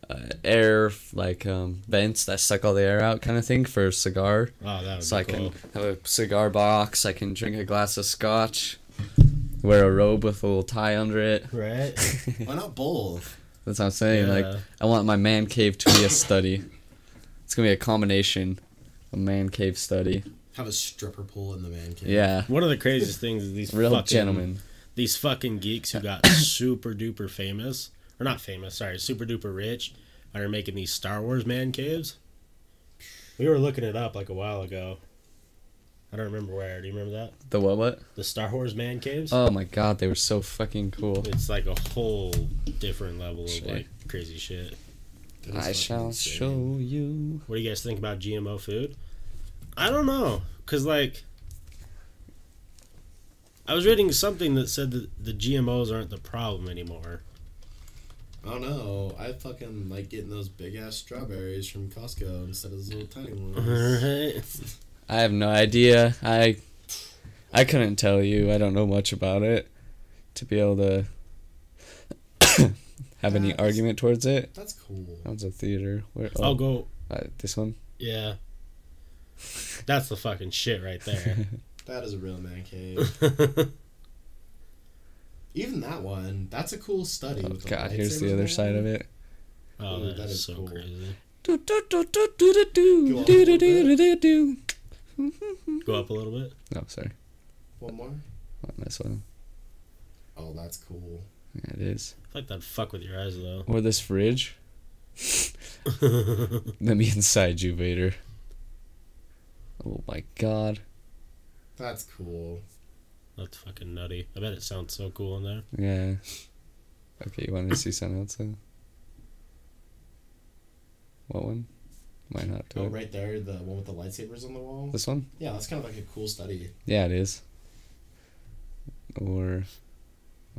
uh, air like um vents that suck all the air out, kind of thing for a cigar. Oh, that would So be I cool. can have a cigar box. I can drink a glass of scotch. Wear a robe with a little tie under it. Right? Why not both? That's what I'm saying. Like I want my man cave to be a study. It's gonna be a combination, a man cave study. Have a stripper pole in the man cave. Yeah, One of the craziest things is these real fucking, gentlemen. these fucking geeks who got super duper famous, or not famous, sorry, super duper rich, are making these Star Wars man caves. We were looking it up like a while ago. I don't remember where. Do you remember that? The what? What? The Star Wars man caves. Oh my god, they were so fucking cool. It's like a whole different level of Shit. like crazy shit. That is I shall insane. show you. What do you guys think about GMO food? I don't know, cause like I was reading something that said that the GMOs aren't the problem anymore. I don't know. I fucking like getting those big ass strawberries from Costco instead of those little tiny ones. Right? I have no idea. I I couldn't tell you. I don't know much about it to be able to have any argument towards it. That's cool. That was a theater. Where? I'll Oh, go. uh, this one. Yeah. That's the fucking shit right there. That is a real man cave. Even that one, that's a cool study. Oh with the God, here's the other and side of it. oh, Ooh, that that is is so cool. crazy. Do, do, do, do, do, do, do, Go do, do, do, do, do, do. Go up a little bit. Oh, sorry. One more. Not this one. Oh, that's cool. Yeah, it is. I feel like that'd fuck with your eyes though. Or this fridge. Let me inside you, Vader. Oh my God. That's cool. That's fucking nutty. I bet it sounds so cool in there. Yeah. Okay, you want to see something else then? What one? Might not do Oh, it. right there, the one with the lightsabers on the wall. This one? Yeah, that's kind of like a cool study. Yeah, it is. Or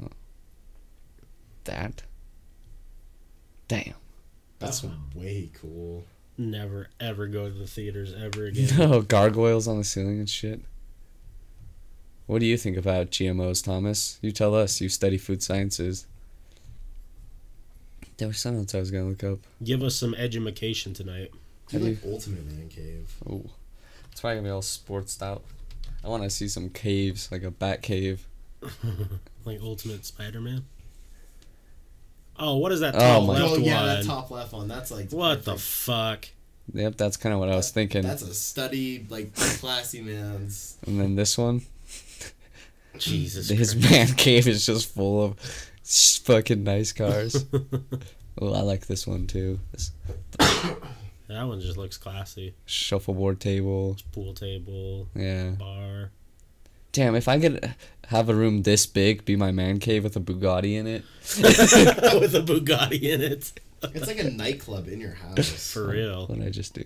oh, that. Damn. That's way cool. Never ever go to the theaters ever again. No gargoyles on the ceiling and shit. What do you think about GMOs, Thomas? You tell us. You study food sciences. There was something else I was gonna look up. Give us some edumacation tonight. Do Have like ultimate man cave. Oh, it's probably gonna be all sportsed out. I want to see some caves, like a bat cave. like Ultimate Spider-Man. Oh, what is that Oh top my- left oh yeah, one? that top left one. That's like what the fuck? Yep, that's kind of what I was thinking. That's a study, like classy man's. And then this one, Jesus. his Christ. man cave is just full of fucking nice cars. oh, I like this one too. This That one just looks classy. shuffleboard table. Pool table, Yeah. bar. Damn, if I could have a room this big, be my man cave with a Bugatti in it. With a Bugatti in it. It's like a nightclub in your house. For real. What did I just do?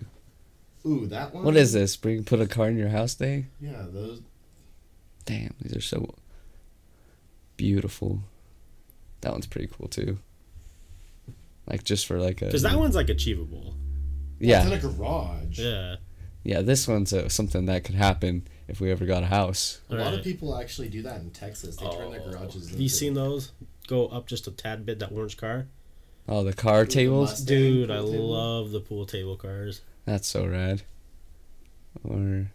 Ooh, that one. What is this? Bring put a car in your house day? Yeah, those. Damn, these are so beautiful. That one's pretty cool too. Like just for like a Because that one's like achievable. yeah It's in a garage. Yeah. yeah this one's uh something that could happen if we ever got a house. A lot of people actually do that in Texas. They turn their Oh. garages. Have you seen those? Go up just a tad bit, that orange car? Oh, the car the tables. Mustang Dude, I table? love the pool table cars. That's so rad. Or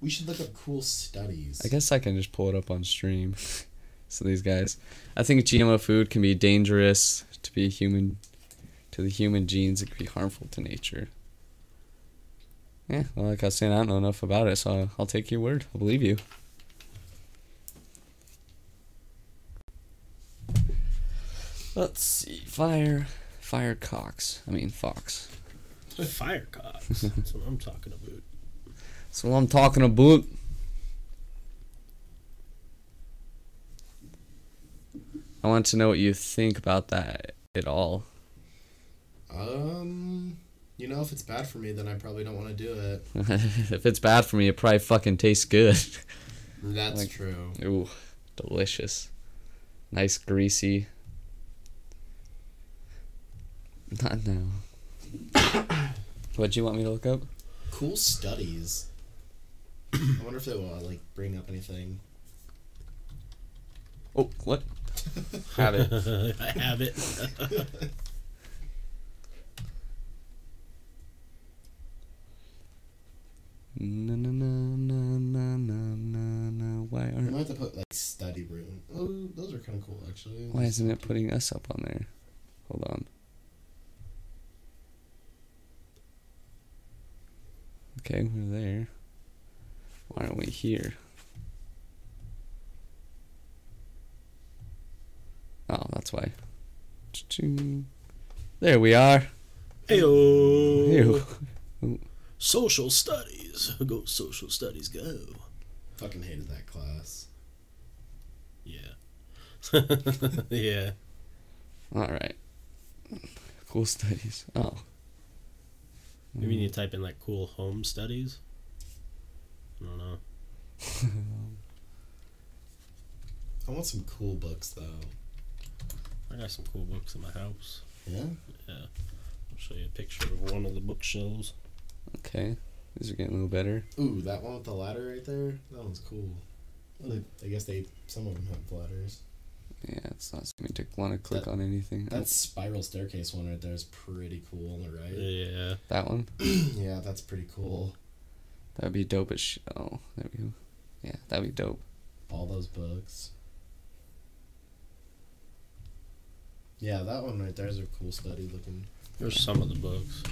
We should look up cool studies. I guess I can just pull it up on stream. so these guys, I think GMO food can be dangerous to be human, to the human genes. It could be harmful to nature. Yeah, well, like I was saying, I don't know enough about it, so I'll, take your word. I'll believe you. Let's see, fire, fire cocks. I mean fox. Fire cops. That's what I'm talking about. That's what I'm talking about. I want to know what you think about that at all. Um, you know, if it's bad for me, then I probably don't want to do it. if it's bad for me, it probably fucking tastes good. That's Like- true. Ooh, delicious. Nice greasy. Not now. what do you want me to look up? Cool studies. I wonder if they will like bring up anything. Oh, what? Have it. I have it. Na na na na na na na na. Why aren't? might have to put like study room. Oh, those are kind of cool actually. Why isn't it putting us up on there? Hold on. Okay, we're there. Why aren't we here? Oh, that's why. There we are. Heyo. Ew. Social studies. Go social studies go. Fucking hated that class. Yeah. yeah. All right. Cool studies. Oh. Maybe you need to type in like cool home studies. I don't know. I want some cool books though. I got some cool books in my house. Yeah. Yeah. I'll show you a picture of one of the bookshelves. Okay. These are getting a little better. Ooh, that one with the ladder right there. That one's cool. Well, they, I guess they some of them have ladders. Yeah, it's not something to want to click That- on anything. That spiral staircase one right there is pretty cool on the right. Yeah. that one. yeah, that's pretty cool. That'd be dope as sh- Oh, there we go. Yeah, that'd be dope. All those books. Yeah, that one right there is a cool study looking. There's some of the books.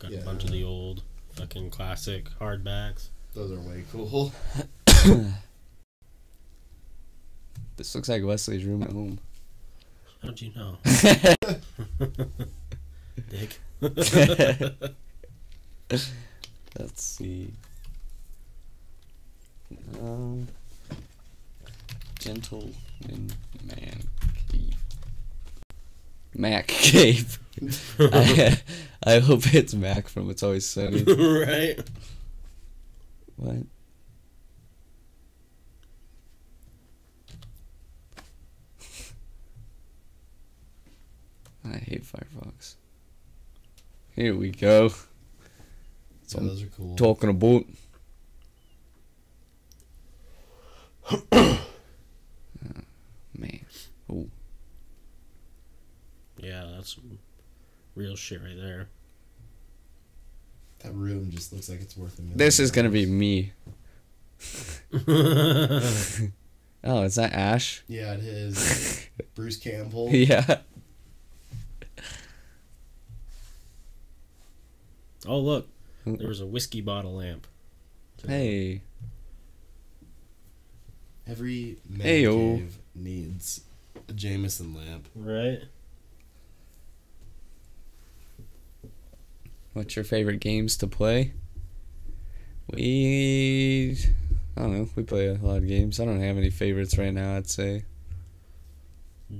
Got a bunch of the old fucking classic hardbacks. Those are way cool. This looks like Wesley's room at home. How'd you know? Dick. Let's see. Um, gentleman man cave. Mac cave. I, I hope it's Mac from It's Always Sunny. right? What? I hate Firefox. Here we go. So I'm those are cool. Talking about. Uh, man. Oh, Yeah, that's real shit right there. That room just looks like it's worth a million. this is gonna be me. Oh, is that Ash? Yeah, it is. Bruce Campbell. yeah. Oh look, there was a whiskey bottle lamp. Hey, Every man Ayo. cave needs a Jameson lamp. Right. What's your favorite games to play? We, I don't know. We play a lot of games. I don't have any favorites right now. I'd say.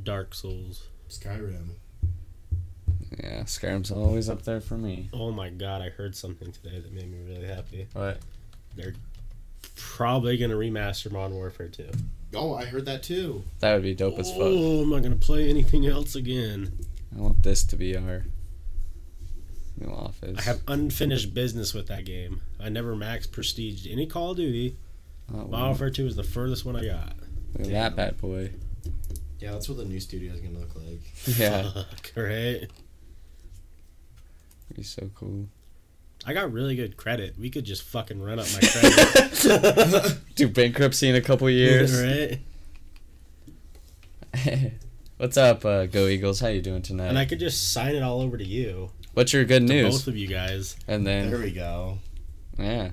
Dark Souls. Skyrim. Yeah, Skyrim's always up there for me. Oh my god, I heard something today that made me really happy. What? They're probably gonna remaster Modern Warfare 2. Oh, I heard that too. That would be dope as fuck. Oh, I'm not gonna play anything else again. I want this to be our new office. I have unfinished business with that game. I never max prestiged any Call of Duty. oh, Modern. Warfare 2 is the furthest one I got. Look at that bad boy. Yeah, that's what the new studio is gonna look like. Yeah, Fuck, right? he's so cool. I got really good credit. We could just fucking run up my credit. Do bankruptcy in a couple years. right? What's up, uh, Go Eagles? How you doing tonight? And I could just sign it all over to you. What's your good To news? both of you guys. And then There we go. yeah.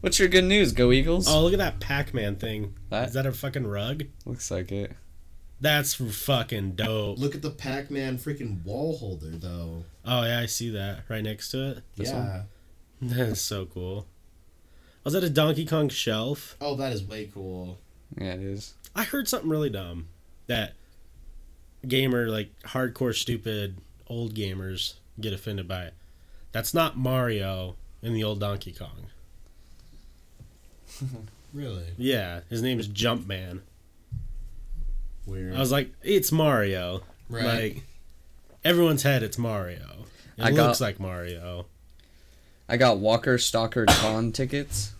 What's your good news, Go Eagles? Oh, look at that Pac Man thing. That- Is that a fucking rug? Looks like it. That's fucking dope. Look at the Pac-Man freaking wall holder though. Oh, yeah, I see that right next to it. This yeah. That's so cool. Oh, Was that a Donkey Kong shelf? Oh, that is way cool. Yeah, it is. I heard something really dumb that gamer, like hardcore, stupid, old gamers get offended by it. That's not Mario in the old Donkey Kong. Really Yeah, his name is Jumpman. weird. I was like, it's Mario. right. Like, everyone's head, it's Mario. It I got- looks like Mario. I got Walker Stalker Con tickets.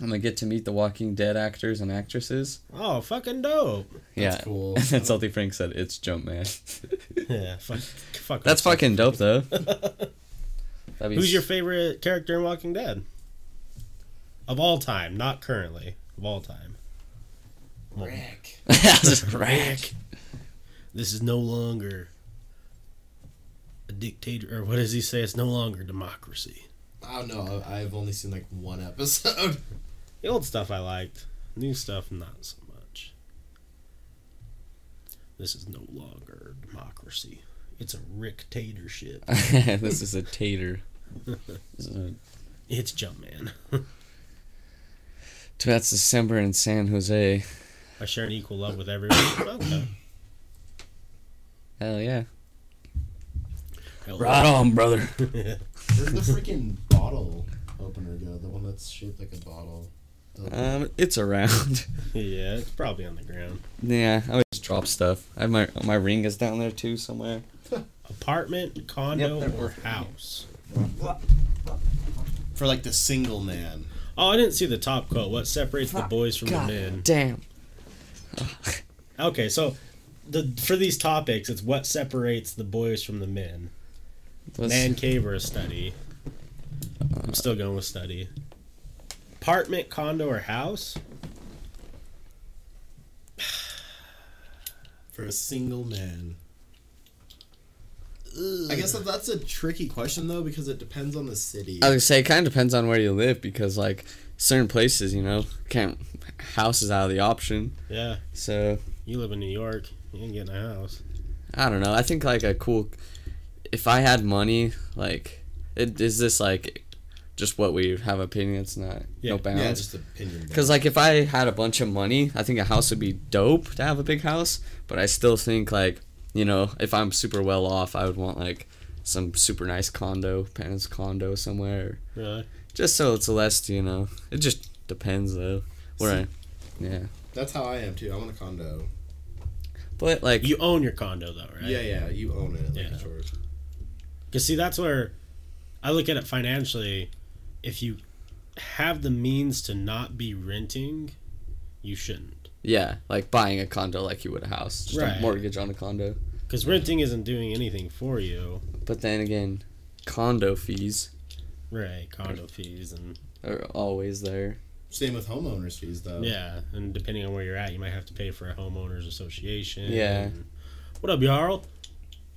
I'm gonna get to meet the Walking Dead actors and actresses. Oh, fucking dope. yeah, cool. And then Salty Frank said, "It's Jumpman." Yeah, fuck. fuck That's off. fucking dope, though. That'd be Who's your favorite character in Walking Dead? Of all time, not currently. Of all time. Rick. That's right. This is no longer a dictator, or what does he say? It's no longer democracy. I don't know. I've only seen like one episode. The old stuff I liked. New stuff, not so much. This is no longer democracy. It's a dictatorship. this is a tater. This is a- It's Jumpman. That's December in San Jose. I share an equal love with everyone. Okay. Hell yeah. Hell on, brother. Where'd the freaking bottle opener go? The one that's shaped like a bottle. The- Um, it's around. yeah, it's probably on the ground. yeah, I always drop stuff. I have my my ring is down there too somewhere. Apartment, condo, Yep, or house? For like the single man. Oh, I didn't see the top quote. What separates the boys from God the men? damn. Okay, so the for these topics, it's what separates the boys from the men. Let's- Man cave or a study? I'm still going with study. Apartment, condo, or house? For a single man. I guess that that's a tricky question though because it depends on the city. I was gonna say it kind of depends on where you live because like certain places, you know, can't house is out of the option. Yeah, So you live in New York. You ain't getting a house. I don't know. I think like a cool. If I had money, like, it is this like, just what we have opinions, not Yeah. no yeah, bounds. just opinion. Because like if I had a bunch of money, I think a house would be dope to have a big house. But I still think like you know if I'm super well off, I would want like some super nice condo, Penance condo somewhere, Really? just so it's less you know. It just depends though. Where I, yeah. That's how I am too. I want a condo. But like You own your condo though, right? Yeah, yeah, you own it. Like Yeah. a chore. Because see, that's where I look at it financially. If you have the means to not be renting, you shouldn't. yeah, like buying a condo like you would a house, just Right. a mortgage on a condo. Because renting isn't doing anything for you. But then again, condo fees Right, condo fees and are always there. Same with homeowners fees though. yeah, and depending on where you're at, you might have to pay for a homeowners association. Yeah. What up, Jarl?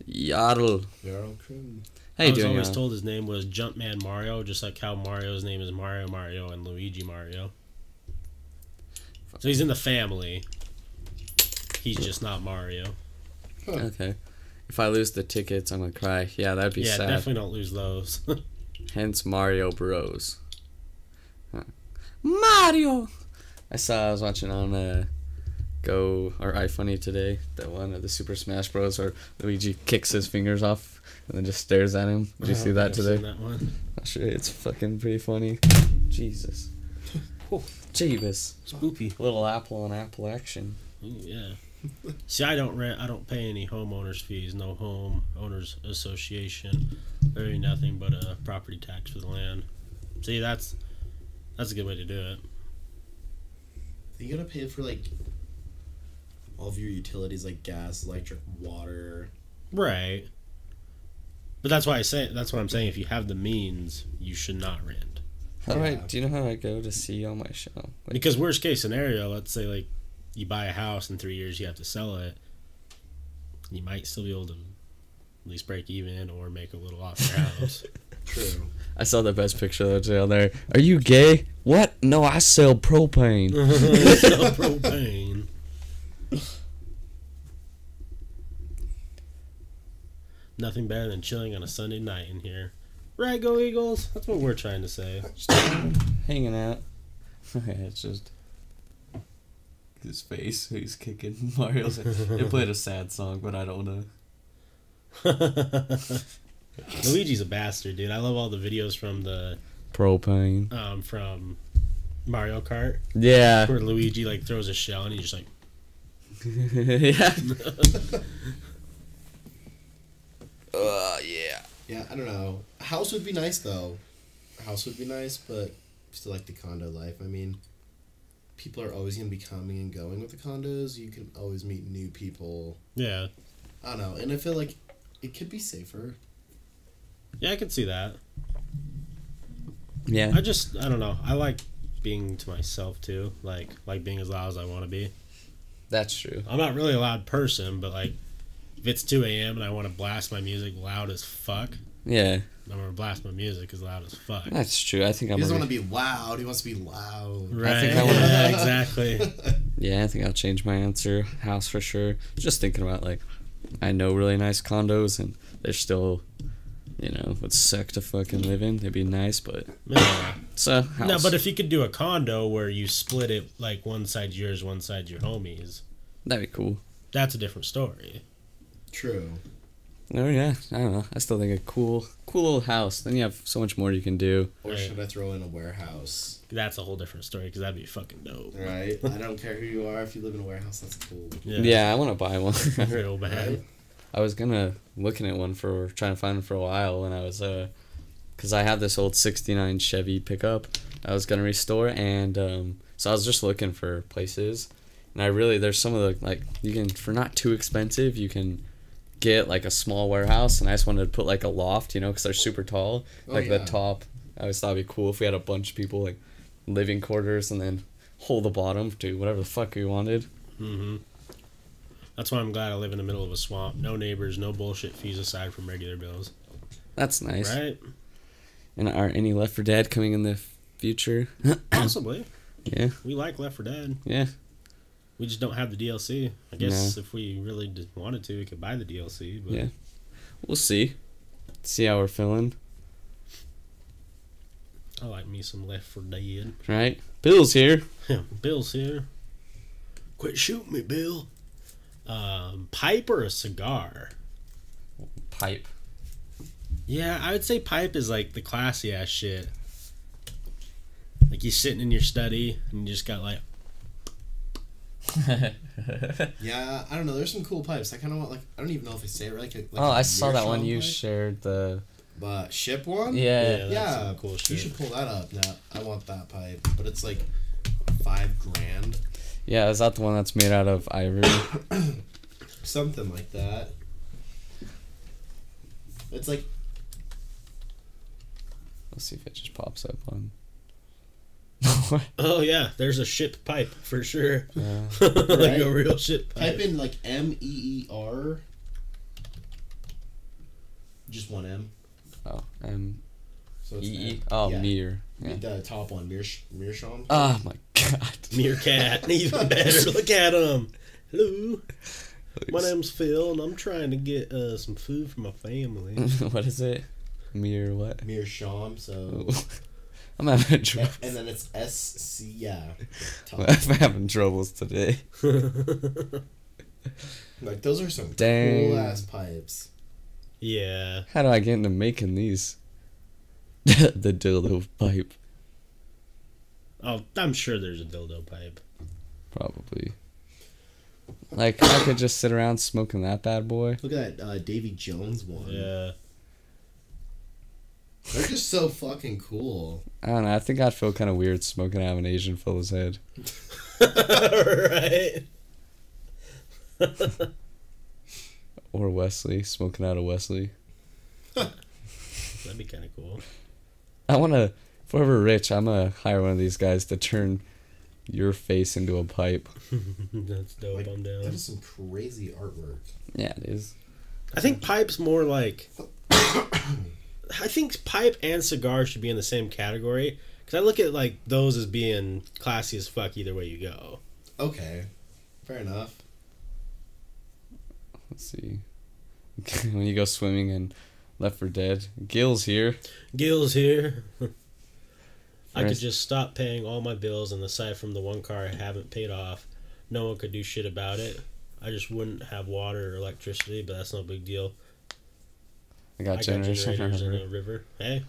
Yodel. Jarl Krim. How I was doing? always Alan? told his name was Jumpman Mario, just like how Mario's name is Mario Mario and Luigi Mario. So he's in the family. He's just not Mario. Okay. If I lose the tickets, I'm gonna cry. Yeah, that'd be yeah, sad. definitely don't lose those. Hence Mario Bros. Huh. Mario. I saw. I was watching on uh, Go or iFunny today. That one of the Super Smash Bros. where Luigi kicks his fingers off and then just stares at him. Did you oh, see that today? that one. Not sure. It's fucking pretty funny. Jesus. Oh. Jeebus. Spoopy. Little apple on apple action. Ooh, yeah. See, I don't rent. I don't pay any homeowners fees. No home owners association. Very nothing but a property tax for the land. See, that's that's a good way to do it. You gotta pay for like all of your utilities like gas, electric, water. Right. But that's why I say that's what I'm saying. If you have the means, you should not rent. How do I? Do you know how I go to see all my show? Like, Because worst case scenario, let's say like you buy a house in three years, you have to sell it. You might still be able to at least break even or make a little off your house. True. I saw the best picture of the on there. Are you gay? What? No, I sell propane. Sell propane. Nothing better than chilling on a Sunday night in here. Right, go Eagles. That's what we're trying to say. Hanging out. it's just his face. He's kicking Mario's. It played a sad song, but I don't know. Luigi's a bastard, dude. I love all the videos from the Propane. um from Mario Kart Yeah. where Luigi like throws a shell and he's just like yeah. Uh, yeah. Yeah, I don't know. House would be nice though. House would be nice, but still like the condo life. I mean, people are always gonna be coming and going with the condos. You can always meet new people. Yeah. I don't know, and I feel like it could be safer. Yeah, I can see that. Yeah. I just I don't know. I like being to myself too. Like like being as loud as I want to be. That's true. I'm not really a loud person, but like if it's 2 a.m. and I want to blast my music loud as fuck, Yeah. I'm gonna blast my music as loud as fuck. That's true. I think I'm. He doesn't gonna- want to be loud. He wants to be loud. Right? think I wanna- yeah, exactly. Yeah, I think I'll change my answer. House for sure. Just thinking about like, I know really nice condos and they're still, you know, would suck to fucking live in. It'd be nice, but Yeah. it's a house. No, but if you could do a condo where you split it like one side yours, one side your homies, that'd be cool. that's a different story. True. Oh yeah, I don't know. I still think a cool, cool little house. Then you have so much more you can do. Or Right. should I throw in a warehouse? That's a whole different story because that'd be fucking dope. Right. I don't care who you are. If you live in a warehouse, that's cool. Yeah, yeah I want to buy one. real bad. Right? I was gonna looking at one for trying to find one for a while, and I was uh, cause I have this old '69 Chevy pickup. I was gonna restore, and um, so I was just looking for places, and I really there's some of the like you can for not too expensive you can get like a small warehouse, and I just wanted to put like a loft, you know, cause they're super tall, Oh, like yeah. the top. I always thought it'd be cool if we had a bunch of people like living quarters, and then hold the bottom to whatever the fuck we wanted. hmm That's why I'm glad I live in the middle of a swamp. No neighbors, no bullshit fees aside from regular bills. That's nice. Right? And are any Left for Dead coming in the future? Possibly. yeah, We like Left for Dead. yeah. We just don't have the DLC. I guess if we really did, wanted to, we could buy the DLC. But Yeah. We'll see. See how we're feeling, I like me some Left for Dead. right? Bill's here. Yeah, Bill's here. Quit shooting me, Bill. Um, pipe or a cigar? Pipe. Yeah, I would say pipe is like the classy ass shit. Like you're sitting in your study and you just got like, Yeah, I don't know. There's some cool pipes. I kind of want like I don't even know if I say it right. Like, like oh, I saw that one meerschaum you shared the. But ship one. Yeah. that's yeah. some cool You should pull that up. Now I want that pipe, but it's like five grand, Yeah, is that the one that's made out of ivory? something like that. It's like Let's see if it just pops up on. Oh yeah, there's a ship pipe for sure. Yeah. like Right? a real ship pipe. type in like M E E R. Just one M. Oh, M So it's E E. M. Oh, Yeah. Mir. Yeah. The top one, Mearsh- Mearsham. Oh my god. Meerkat, even better. Look at him. Hello, my name's Phil, and I'm trying to get uh, some food for my family. what is it? Mir what? Mearsham. So. I'm having and, trouble. and then it's S C yeah. I'm having troubles today. like those are some Dang. cool ass pipes. yeah, How do I get into making these? the dildo pipe, oh, I'm sure there's a dildo pipe. probably. Like I could just sit around smoking that bad boy. Look at that uh, Davy Jones one. Yeah, They're just so fucking cool. I don't know. I think I'd feel kind of weird smoking out of an Asian fella's head. right. Or Wesley smoking out of Wesley. That'd be kind of cool. I want to. If we're ever rich, I'm gonna hire one of these guys to turn your face into a pipe. That's dope. Like, I'm down. is some crazy artwork. Yeah, it is. I think pipe's more like. I think pipe and cigar should be in the same category because I look at like those as being classy as fuck either way you go. Okay, fair enough. Let's see. when you go swimming in Left for Dead, Gil's here. Gil's here. I could just stop paying all my bills, and aside from the one car I haven't paid off, no one could do shit about it. I just wouldn't have water or electricity, but that's no big deal. I got I got generation. generators in a river. Hey,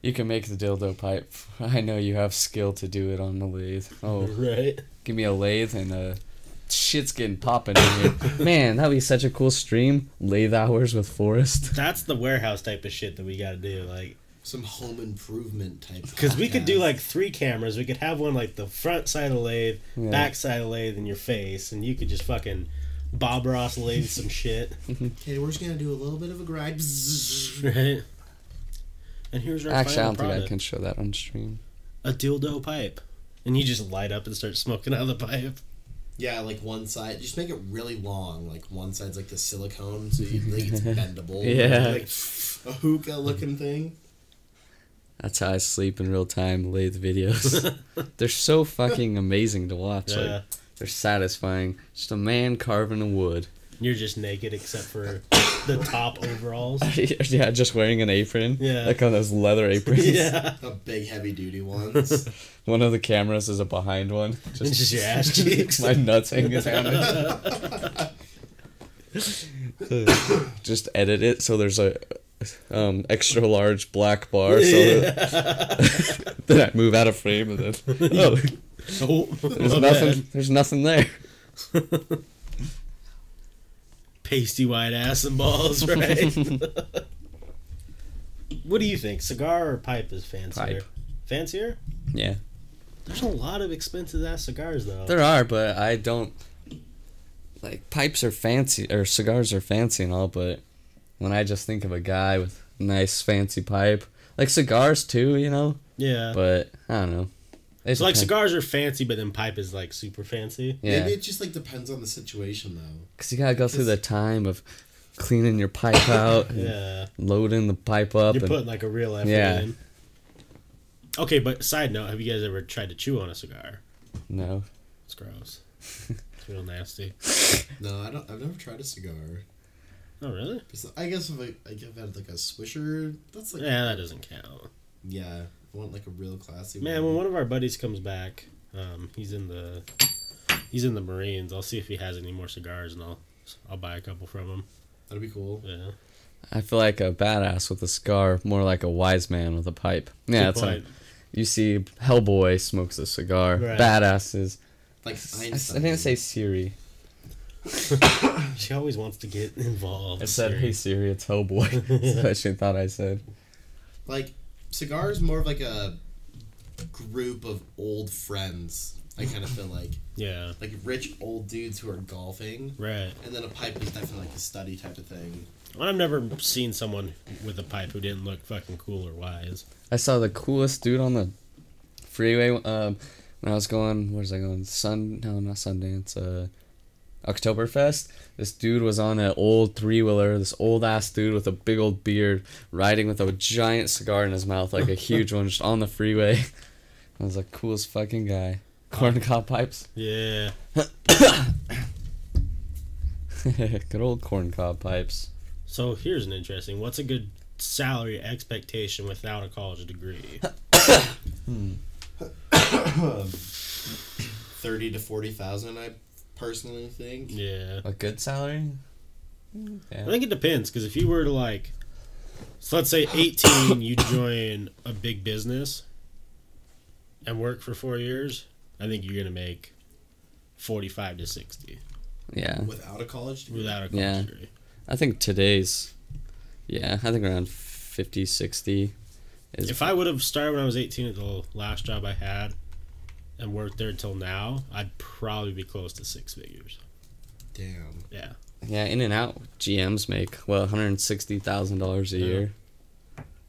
You can make the dildo pipe. I know you have skill to do it on the lathe. Oh, right? give me a lathe and uh, shit's getting popping in here. Man, that'd be such a cool stream. Lathe hours with Forrest. That's the warehouse type of shit that we gotta do. Like, Some home improvement type. because we could do like three cameras. We could have one like the front side of the lathe, Yeah. back side of the lathe, in your face, and you could just fucking Bob Ross lathe some shit, Okay, we're just gonna do a little bit of a grind. right? And here's our Actually, I final don't think I product. can show that on stream. a dildo pipe. And you just light up and start smoking out of the pipe. Yeah, like one side. Just make it really long. Like one side's like the silicone, so you like it's bendable. Yeah. Like a hookah looking thing. That's how I sleep in real time lathe videos. they're so fucking amazing to watch. Yeah. Like they're satisfying. Just a man carving a wood. You're just naked except for the top overalls. yeah, just wearing an apron. Yeah. Like on those leather aprons. yeah. The big heavy duty ones. One of the cameras is a behind one. And just your ass cheeks. my nuts hanging down. it. just edit it so there's a um, extra large black bar. So that, then I move out of frame and then oh, Oh, there's nothing. There's nothing there. Pasty white ass and balls, right? what do you think? Cigar or pipe is fancier? Pipe. Fancier? Yeah, There's a lot of expensive ass cigars though. there are, but I don't like pipes are fancy or cigars are fancy and all, but when I just think of a guy with a nice fancy pipe, like cigars too, you know. yeah. But I don't know. It so like depends. cigars are fancy, but then pipe is like super fancy. Yeah. Maybe it just like depends on the situation though. Because you gotta go through the time of cleaning your pipe out, and Yeah. loading the pipe up, You're and putting like a real effort Yeah. in. Okay, but side note, have you guys ever tried to chew on a cigar? no. It's gross. it's real nasty. No, I don't. I've never tried a cigar. Oh really? I guess if I, like, if I had like a Swisher, that's like Yeah, that doesn't count. yeah. I want like a real classy. Man, when one of our buddies comes back, um, he's in the he's in the Marines. I'll see if he has any more cigars, and I'll I'll buy a couple from him. that'd be cool. Yeah, I feel like a badass with a scar, more like a wise man with a pipe. Yeah, Good that's point. like you see Hellboy smokes a cigar. Right. Badasses. Like I, I didn't say Siri. she always wants to get involved. I said, Siri. "Hey Siri, it's Hellboy." That's what she thought I said. like cigars more of like a group of old friends. I kind of feel like Yeah, like rich old dudes who are golfing, right. and then a pipe is definitely like a study type of thing. Well, I've never seen someone with a pipe who didn't look fucking cool or wise. I saw the coolest dude on the freeway um, when I was going. Where's I going? Sun? No, not Sundance. Uh, Oktoberfest. This dude was on an old three wheeler. This old ass dude with a big old beard, riding with a giant cigar in his mouth, like a huge one, just on the freeway. I was like, coolest fucking guy. Corn cob pipes. Yeah. Good old corn cob pipes. So here's an interesting. What's a good salary expectation without a college degree? Hmm. Thirty to forty thousand, I personally think. Yeah. A good salary? I think it depends because if you were to like, so let's say 18, you join a big business and work for four years, I think you're gonna make 45 to 60 Yeah. Without a college degree. without a college Yeah. degree. I think today's, yeah, I think around 50, 60 is. If I would have started when I was 18 at the last job I had and worked there till now, I'd probably be close to six figures. Damn. Yeah. yeah, in and out, GMs make, well, $160,000 a Yeah. year.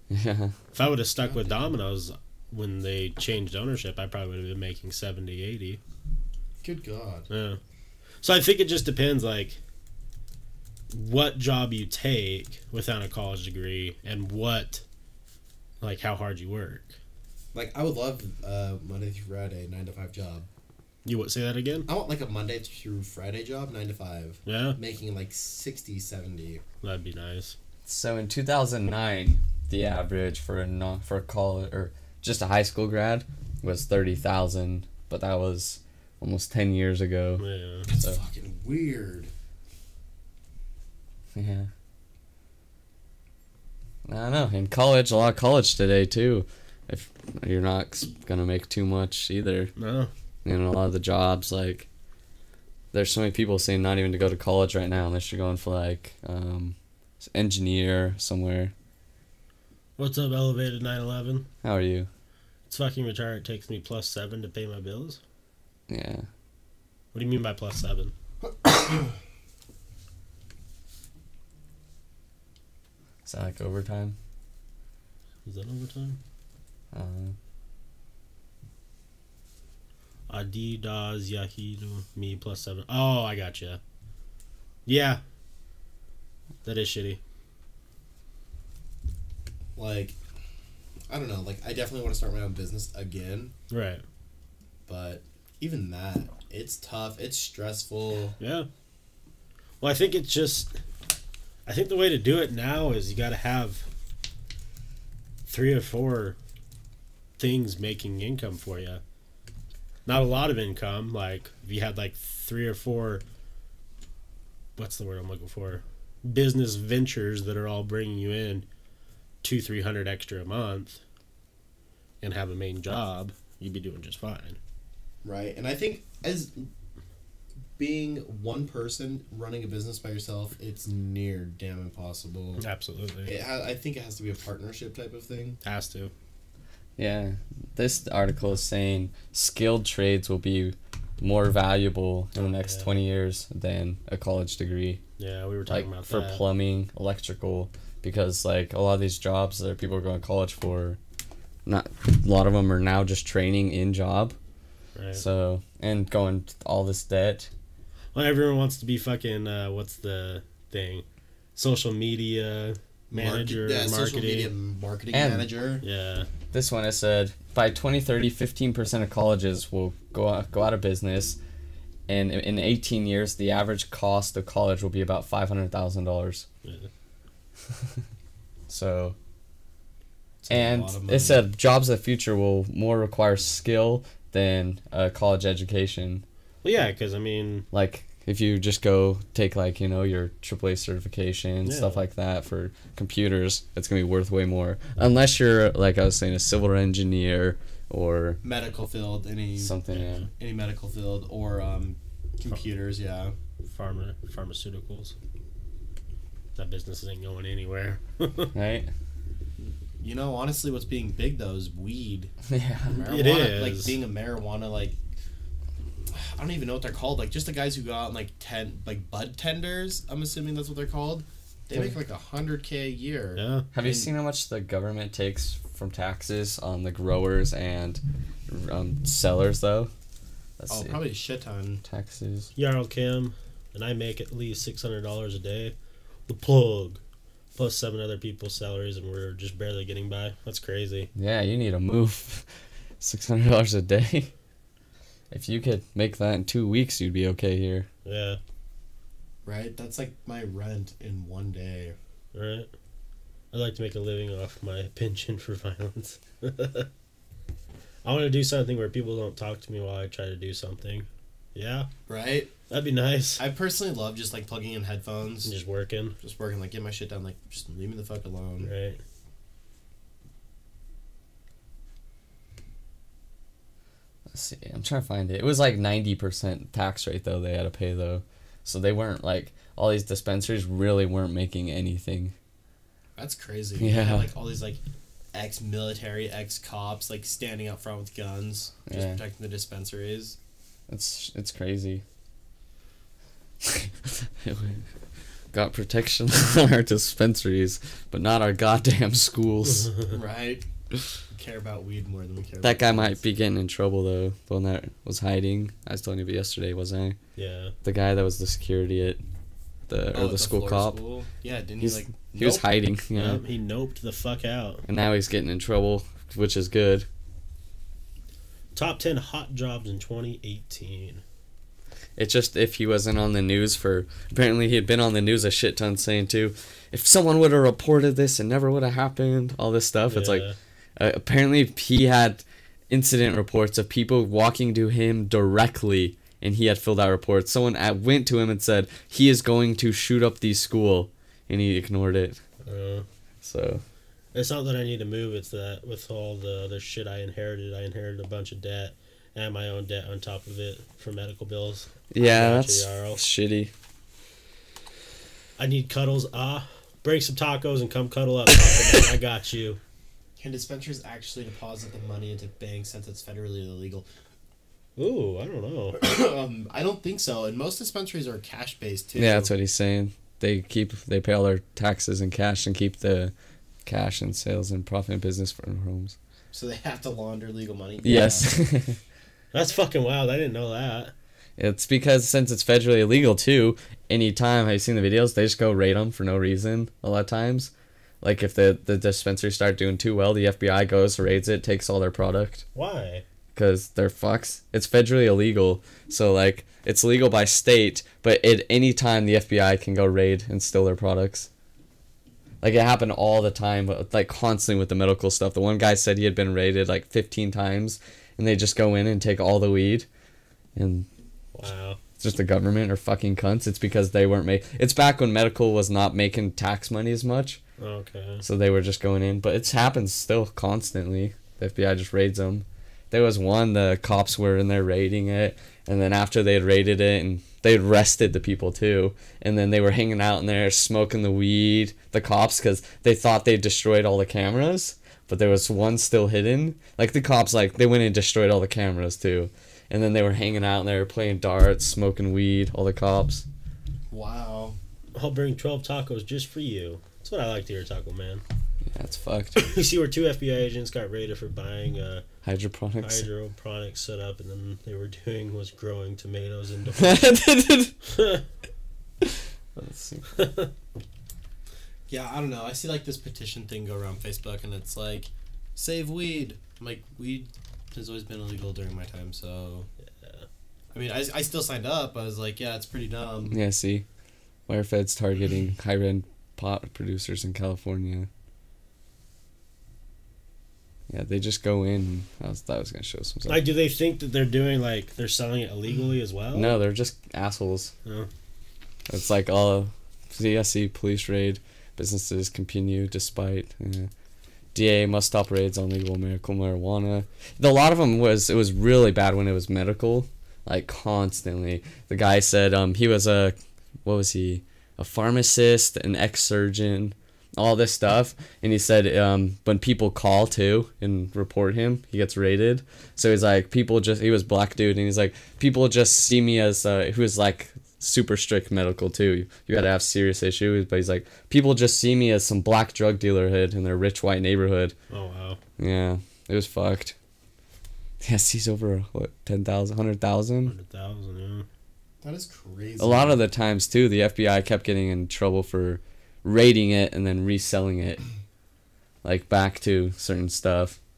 Yeah. If I would have stuck with Domino's when they changed ownership, I probably would have been making 70, 80. Good God. Yeah. So I think it just depends, like, what job you take without a college degree and what, like, how hard you work. Like I would love uh Monday through Friday, nine to five job. You would Say that again? I want like a Monday through Friday job, nine to five. Yeah, Making like 60, 70. that'd be nice. So in 2009, the average for a non, for a college or just a high school grad was 30,000, but that was almost 10 years ago. Yeah. It's So- fucking weird. Yeah. I don't know. In college, a lot of college today too. If you're not gonna make too much either, No. you know, a lot of the jobs like there's so many people saying not even to go to college right now unless you're going for like um, engineer somewhere. What's up, elevated 911? How are you? It's fucking retarded. It takes me plus seven to pay my bills. Yeah. What do you mean by plus seven? Is that like overtime? Is that overtime? Uh, Adidas Yahido me plus seven. Oh, I got gotcha. You. Yeah. That is shitty. Like, I don't know. Like, I definitely want to start my own business again, Right. but even that, it's tough. It's stressful. Yeah. Well, I think it's just. I think the way to do it now is you got to have three or four things making income for you. Not a lot of income. Like, if you had like three or four. What's the word I'm looking for? Business ventures that are all bringing you in two, three hundred extra a month and have a main job, you'd be doing just fine. Right. And I think as being one person running a business by yourself, it's near damn impossible. Absolutely. It ha- I think it has to be a partnership type of thing. Has to. Yeah. This article is saying skilled trades will be more valuable in the next Yeah. 20 years than a college degree. Yeah, we were like talking about for that. plumbing, electrical, because like a lot of these jobs that people are going to college for, not a lot of them are now just training in job. right. So and going all this debt. Well, everyone wants to be fucking. Uh, what's the thing? Social media manager, Market- yeah, marketing. social media marketing And- manager. Yeah, This one has said by 2030, 15% of colleges will go out, go out of business, and in- in 18 years, the average cost of college will be about five hundred thousand dollars. Yeah. So It's and lot of money. it said jobs of the future will more require skill than a college education. well, yeah, because I mean, Like if you just go take like you know your AAA certification stuff like that for computers, it's gonna be worth way more. Unless you're like I was saying a civil engineer or medical field, any something. Yeah. any medical field or um, computers. Yeah. pharma pharmaceuticals. That business ain't going anywhere. Right? You know, honestly, what's being big though is weed. Yeah. Marijuana, It is. like being a marijuana like. I don't even know what they're called. Like just the guys who go out and like ten like bud tenders. I'm assuming that's what they're called. They make like a hundred k a year. yeah, Have you seen how much the government takes from taxes on the growers and um, sellers though? Let's Oh, see. probably a shit ton. taxes. Jarl Kim. and I make at least six hundred dollars a day. The plug, plus seven other people's salaries, and we're just barely getting by. That's crazy. Yeah, you need a move six hundred dollars a day. If you could make that in two weeks, you'd be okay here. Yeah, Right? That's like my rent in one day. right. I'd like to make a living off my penchant for violence. I want to do something where people don't talk to me while I try to do something. Yeah, Right? that'd be nice. I personally love just like plugging in headphones, And Just working, just working, like get my shit done, like just leave me the fuck alone. right? See. I'm trying to find it. It was like ninety percent tax rate though they had to pay though, so they weren't like all these dispensaries really weren't making anything. That's crazy. Yeah. Like all these like ex military, ex cops like standing up front with guns, just Yeah. protecting the dispensaries. It's it's crazy. Got protection on our dispensaries, but not our goddamn schools. right? We care about weed more than we care that about guy guns. might be getting in trouble though. The one that was hiding. I was telling you about yesterday, wasn't I? Yeah. The guy that was the security at the Oh, or the at school cop. school? Yeah, didn't He's he like he was hiding. Yeah. Yep, he noped the fuck out. And now he's getting in trouble, which is good. Top 10 hot jobs in 2018. It's just if he wasn't on the news for apparently he had been on the news a shit ton saying too, if someone would have reported this, it never would have happened. All this stuff. It's like Yeah. Uh, apparently he had incident reports of people walking to him directly, and he had filled out reports. Someone at, went to him and said he is going to shoot up the school, and he ignored it. Uh, So it's not that I need to move, it's that with all the other shit I inherited, I inherited a bunch of debt and my own debt on top of it for medical bills. yeah, that's shitty. I need cuddles. Ah, bring some tacos and come cuddle up. I got you. Can dispensaries actually deposit the money into banks since it's federally illegal? Ooh, I don't know. um, I don't think so. And most dispensaries are cash based too. Yeah, that's what he's saying. They keep they pay all their taxes in cash and keep the cash and sales and profit and business from homes. So they have to launder legal money. Yes. That's fucking wild. I didn't know that. It's because since it's federally illegal too, anytime I've seen the videos, they just go raid them for no reason a lot of times. Like if the, the dispensary start doing too well, the FBI goes, raids it, takes all their product. Why? Because they're fucks. It's federally illegal. So like it's legal by state, but at any time the FBI can go raid and steal their products. Like it happened all the time, but like constantly with the medical stuff. The one guy said he had been raided like 15 times, and they just go in and take all the weed, and Wow. it's just the government are fucking cunts. It's because they weren't make. It's back when medical was not making tax money as much, Okay. so they were just going in. But it happens still constantly. The FBI just raids them. There was one the cops were in there raiding it, and then after they had raided it and they had arrested the people too, and then they were hanging out in there smoking the weed. The cops because they thought they destroyed all the cameras, but there was one still hidden. Like the cops, like they went and destroyed all the cameras too, and then they were hanging out and they were playing darts, smoking weed. All the cops. Wow. I'll bring 12 tacos just for you. That's what I like to hear, Taco Man. Yeah, it's fucked. you see where two FBI agents got raided for buying uh, Hydroponics. hydroponics set up, and then they were doing was growing tomatoes into. Let's see. Yeah, I don't know. I see like this petition thing go around Facebook, and it's like, save weed. I'm like, weed has always been illegal during my time, so. Yeah. I mean, I, I still signed up. I was like, yeah, it's pretty dumb. Yeah, see, Why are Wirefed's targeting high-end pot producers in California. Yeah, they just go in. I was thought I was gonna show some. stuff. like, do they think that they're doing like they're selling it illegally as well? No, they're just assholes. Oh. It's like all CSC police raid. Businesses continue despite. Uh, DA must stop raids on legal medical marijuana. The, a lot of them was it was really bad when it was medical, like constantly. The guy said um he was a what was he a pharmacist, an ex surgeon, all this stuff, and he said um when people call too and report him, he gets raided. So he's like people just he was black dude and he's like people just see me as uh, who is like super strict medical too. You gotta have serious issues, but he's like people just see me as some black drug dealer hood in their rich white neighborhood. Oh wow. Yeah, it was fucked. Yes, he's over what ten thousand, hundred thousand. Hundred thousand. Yeah. That is crazy. A lot of the times too, the FBI kept getting in trouble for raiding it and then reselling it, like back to certain stuff.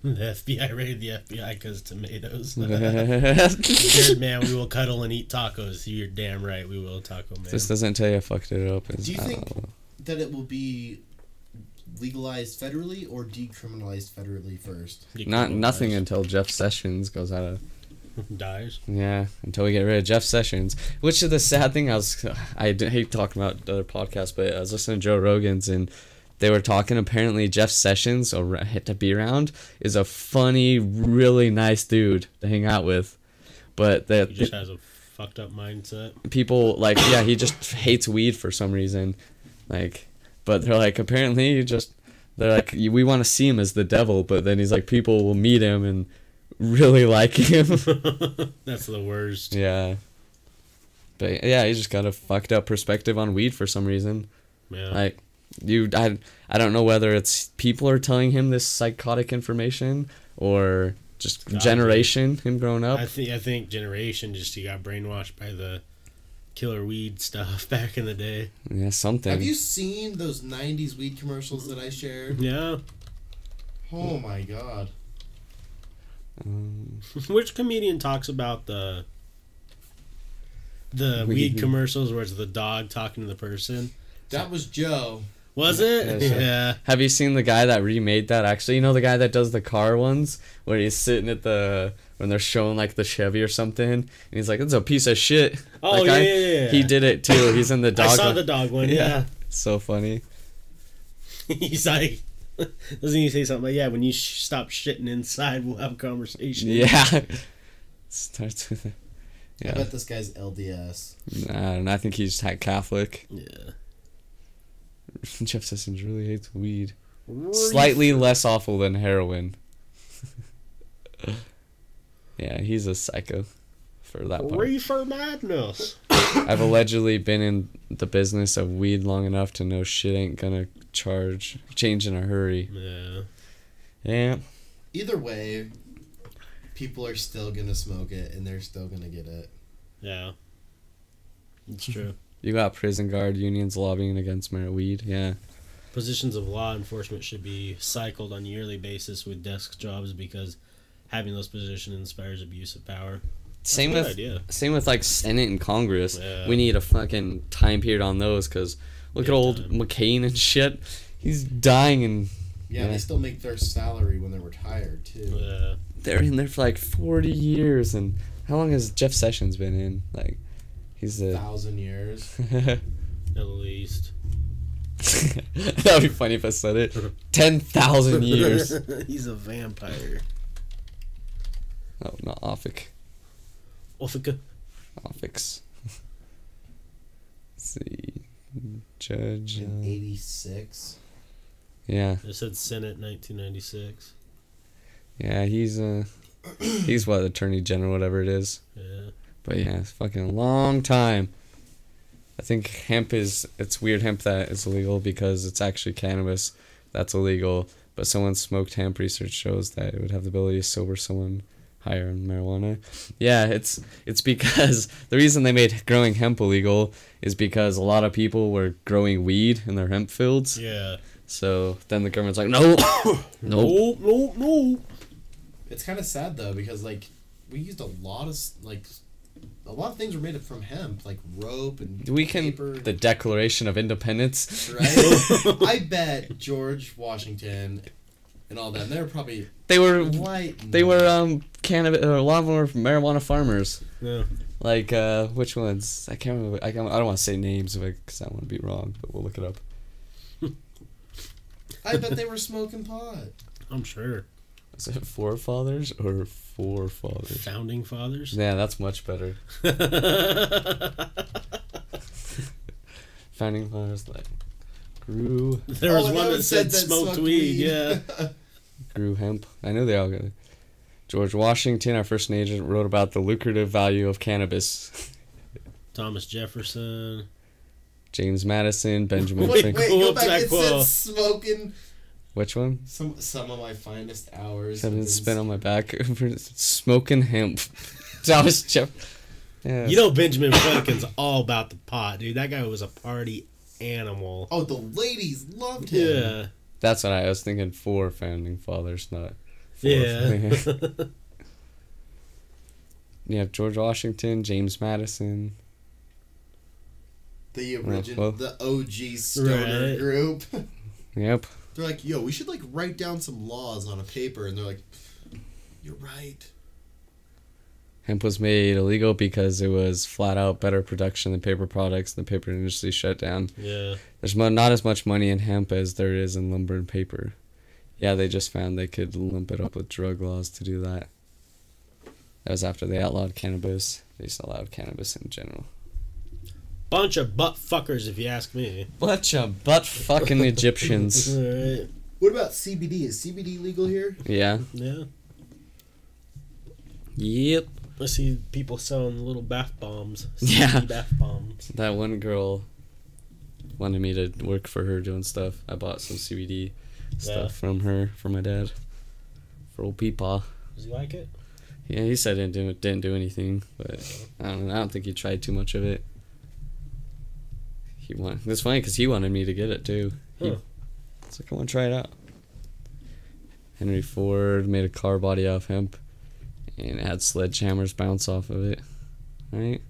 The FBI raided the FBI because tomatoes. this man, we will cuddle and eat tacos. You're damn right, we will, Taco Man. This doesn't tell you I fucked it up. It's- Do you think- know. that it will be legalized federally or decriminalized federally first. Not nothing until Jeff Sessions goes out of dies. yeah until we get rid of Jeff Sessions. Which is the sad thing. I was I hate talking about other podcasts, but I was listening to Joe Rogan's and they were talking. Apparently, Jeff Sessions or hit to be around is a funny, really nice dude to hang out with, but He that just has a fucked up mindset. people like yeah he just hates weed for some reason like but they're like apparently he just they're like we want to see him as the devil but then he's like people will meet him and really like him That's the worst. yeah but yeah he just got a fucked up perspective on weed for some reason Yeah. like you I, I don't know whether it's people are telling him this psychotic information or just God, generation him growing up I think I think generation just he got brainwashed by the killer weed stuff back in the day. yeah something Have you seen those '90s weed commercials that I shared? Yeah. Oh my god! Um, Which comedian talks about the the Weed. weed commercials where it's the dog talking to the person? That was Joe. Was it? Yeah. Yeah. Have you seen the guy that remade that? Actually, you know the guy that does the car ones, where he's sitting at the when they're showing like the Chevy or something, and he's like, "It's a piece of shit." Oh That yeah, guy, yeah, yeah, yeah. He did it too. He's in the dog. I saw one. the dog one. Yeah. Yeah. So funny. He's like, doesn't he say something like, "Yeah, when you sh- stop shitting inside, we'll have a conversation." Yeah. Starts with. A, I yeah. bet this guy's LDS. Nah, and I think he's ha- Catholic. Yeah. Jeff Sessions really hates weed. Slightly less awful than heroin. yeah, he's a psycho for that part. Reefer madness. I've allegedly been in the business of weed long enough to know shit ain't gonna charge change in a hurry. Yeah. Yeah. Either way, people are still gonna smoke it, and they're still gonna get it. Yeah. It's true. You got prison guard unions lobbying against mar- weed. Yeah. Positions of law enforcement should be cycled on a yearly basis with desk jobs because having those positions inspires abuse of power. Same with idea. same with like Senate and Congress. Yeah. We need a fucking time period on those because look Big at old time. McCain and shit. He's dying and Yeah, Yeah. they still make their salary when they're retired too. Uh, they're in there for like forty years. And how long has Jeff Sessions been in? Like, he's a. Thousand years. at least. that would be funny if I said it. Ten thousand years. He's a vampire. Oh, not Offic. Offica. Offics. Let's see. Judge. In uh, '86. yeah, It said Senate 1996. yeah. He's uh, he's what attorney general, whatever it is. Yeah. But yeah, it's fucking a long time. I think hemp is it's weird hemp that is illegal because it's actually cannabis that's illegal. But someone smoked hemp research shows that it would have the ability to sober someone higher on marijuana. Yeah, it's it's because the reason they made growing hemp illegal is because a lot of people were growing weed in their hemp fields. Yeah. So then the government's like, no. No, no, no. It's kind of sad though because like we used a lot of like a lot of things were made up from hemp, like rope and We can paper. the Declaration of Independence. right? I bet George Washington and all that. And They're probably They were white. They were um cannabis. A lot more marijuana farmers. Yeah. Like uh, which ones? I can't remember. I, can't, I don't want to say names of it because I want to be wrong, but we'll look it up. I bet they were smoking pot. I'm sure. Is it forefathers or forefathers? Founding fathers. Yeah, that's much better. Founding fathers like grew There was Oh, one that it said smoked weed. Yeah. grew hemp. I know they all got it. George Washington, our first agent, wrote about the lucrative value of cannabis. Thomas Jefferson. James Madison, Benjamin wait, Franklin. wait, Go go back. that It quote. said smoking. Which one? Some some of my finest hours. Seven have been spin on my back for smoking hemp. Thomas Jeff. Yeah. You know Benjamin Franklin's all about the pot, dude. That guy was a party animal. Oh, the ladies loved him. Yeah. That's what I was thinking for founding fathers, not for Yeah. You have George Washington, James Madison. The original, well. the OG stoner Right. group. Yep. They're like, yo, we should like write down some laws on a paper, and they're like, you're right. Hemp was made illegal because it was flat out better production than paper products. And the paper industry shut down. Yeah. There's not as much money in hemp as there is in lumber and paper. Yeah, they just found they could lump it up with drug laws to do that. That was after they outlawed cannabis. They just allowed cannabis in general. Bunch of butt fuckers, if you ask me. Bunch of butt fucking Egyptians. Right. What about CBD? Is CBD legal here? Yeah. Yeah. Yep. I see people selling little bath bombs. Yeah. Bath bombs. That one girl wanted me to work for her doing stuff. I bought some CBD stuff from her for my dad. For old Peepaw. Does he like it? Yeah, he said it didn't didn't do anything, but I don't know. I don't think he tried too much of it. He want. It's funny because he wanted me to get it too. He, Huh. It's like I want to try it out. Henry Ford made a car body off hemp, and it had sledgehammers bounce off of it. Right.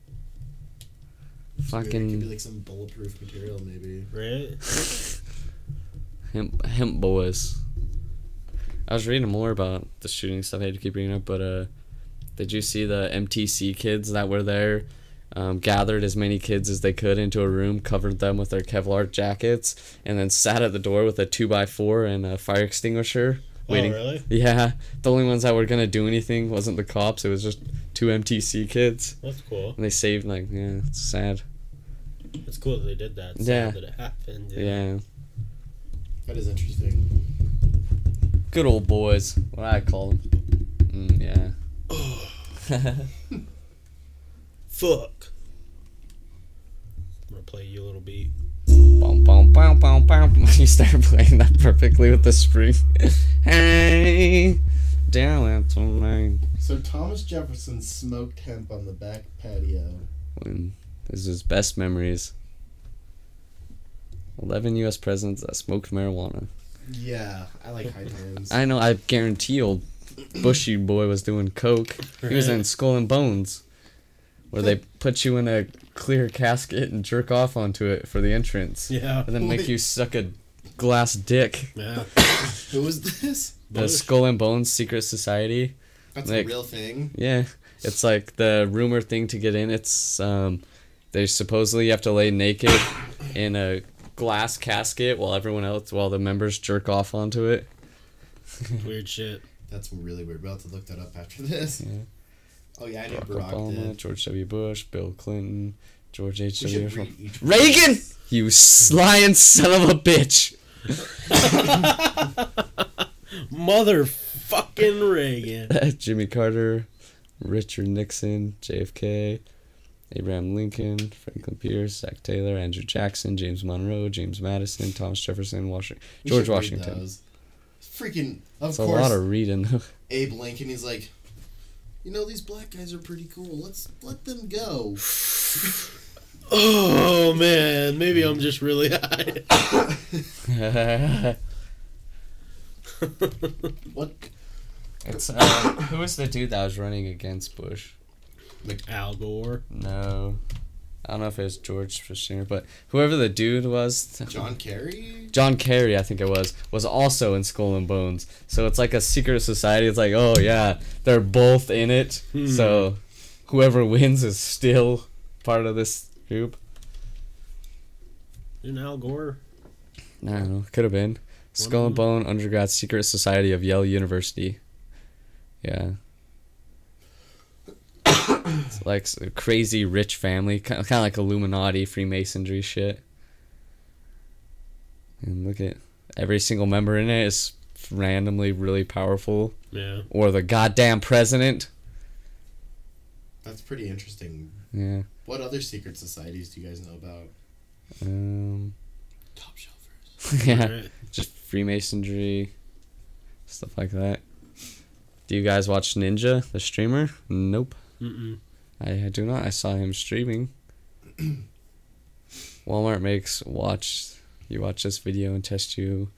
Maybe it could be Fucking like some bulletproof material, maybe. Right? hemp hemp boys. I was reading more about the shooting stuff. I had to keep reading up, but uh, did you see the MTC kids that were there? Um, gathered as many kids as they could into a room, covered them with their Kevlar jackets, and then sat at the door with a two by four and a fire extinguisher, waiting. Oh, really? Yeah, the only ones that were gonna do anything wasn't the cops. It was just two MTC kids, That's cool. and they saved like yeah, it's sad. It's cool that they did that. It's Yeah. sad that it happened. Yeah, That is interesting. good old boys. What I call them. Mm, yeah. Fuck. I'm gonna play you a little beat. Bum, bum, bum, bum, bum. You start playing that perfectly with the spring. hey, down at tonight. So Thomas Jefferson smoked hemp on the back patio. When this is his best memories. Eleven U.S. presidents that smoked marijuana. Yeah, I like high times. I know. I guarantee old Bushy boy was doing coke. He was in Skull and Bones, where they put you in a clear casket and jerk off onto it for the entrance, Yeah. and then make you suck a glass dick. Yeah. Who was this? The Bush. Skull and Bones Secret Society. That's Like- a real thing. Yeah, it's like the rumor thing to get in. It's um, they supposedly have to lay naked in a glass casket while everyone else, while the members jerk off onto it. Weird shit. That's really weird. We're about to look that up after this. Yeah. Oh yeah, I knew Barack Barack Obama, did. George W. Bush, Bill Clinton, George H. W. We W. should read each Reagan, you lying son of a bitch. Motherfucking Reagan. Jimmy Carter, Richard Nixon, JFK, Abraham Lincoln, Franklin Pierce, Zach Taylor, Andrew Jackson, James Monroe, James Madison, Thomas Jefferson, Washington, George Washington. Freaking, of It's a course, lot of reading. Abe Lincoln. He's like, you know, these black guys are pretty cool. Let's let them go. Oh man, maybe I'm just really high. What? it's uh, who was the dude that was running against Bush? Like Al Gore. No, I don't know if it was George Bush but whoever the dude was, John Kerry? John Kerry, I think it was, was also in Skull and Bones. So it's like a secret society. It's like, oh yeah, they're both in it. Hmm. So whoever wins is still part of this group. Didn't Al Gore? I don't know. Could have been. Skull and Bone Undergrad Secret Society of Yale University. Yeah. It's like s- a crazy rich family, kind of, kind of like Illuminati, Freemasonry shit. And look at every single member in it is randomly really powerful, Yeah. or the goddamn president. That's pretty interesting. Yeah. What other secret societies do you guys know about? Um. Top shelfers. yeah. Right. Just Freemasonry, stuff like that. Do you guys watch Ninja, the streamer? Nope. Mm-mm. I, I do not. I saw him streaming. Walmart makes watch you watch this video and test you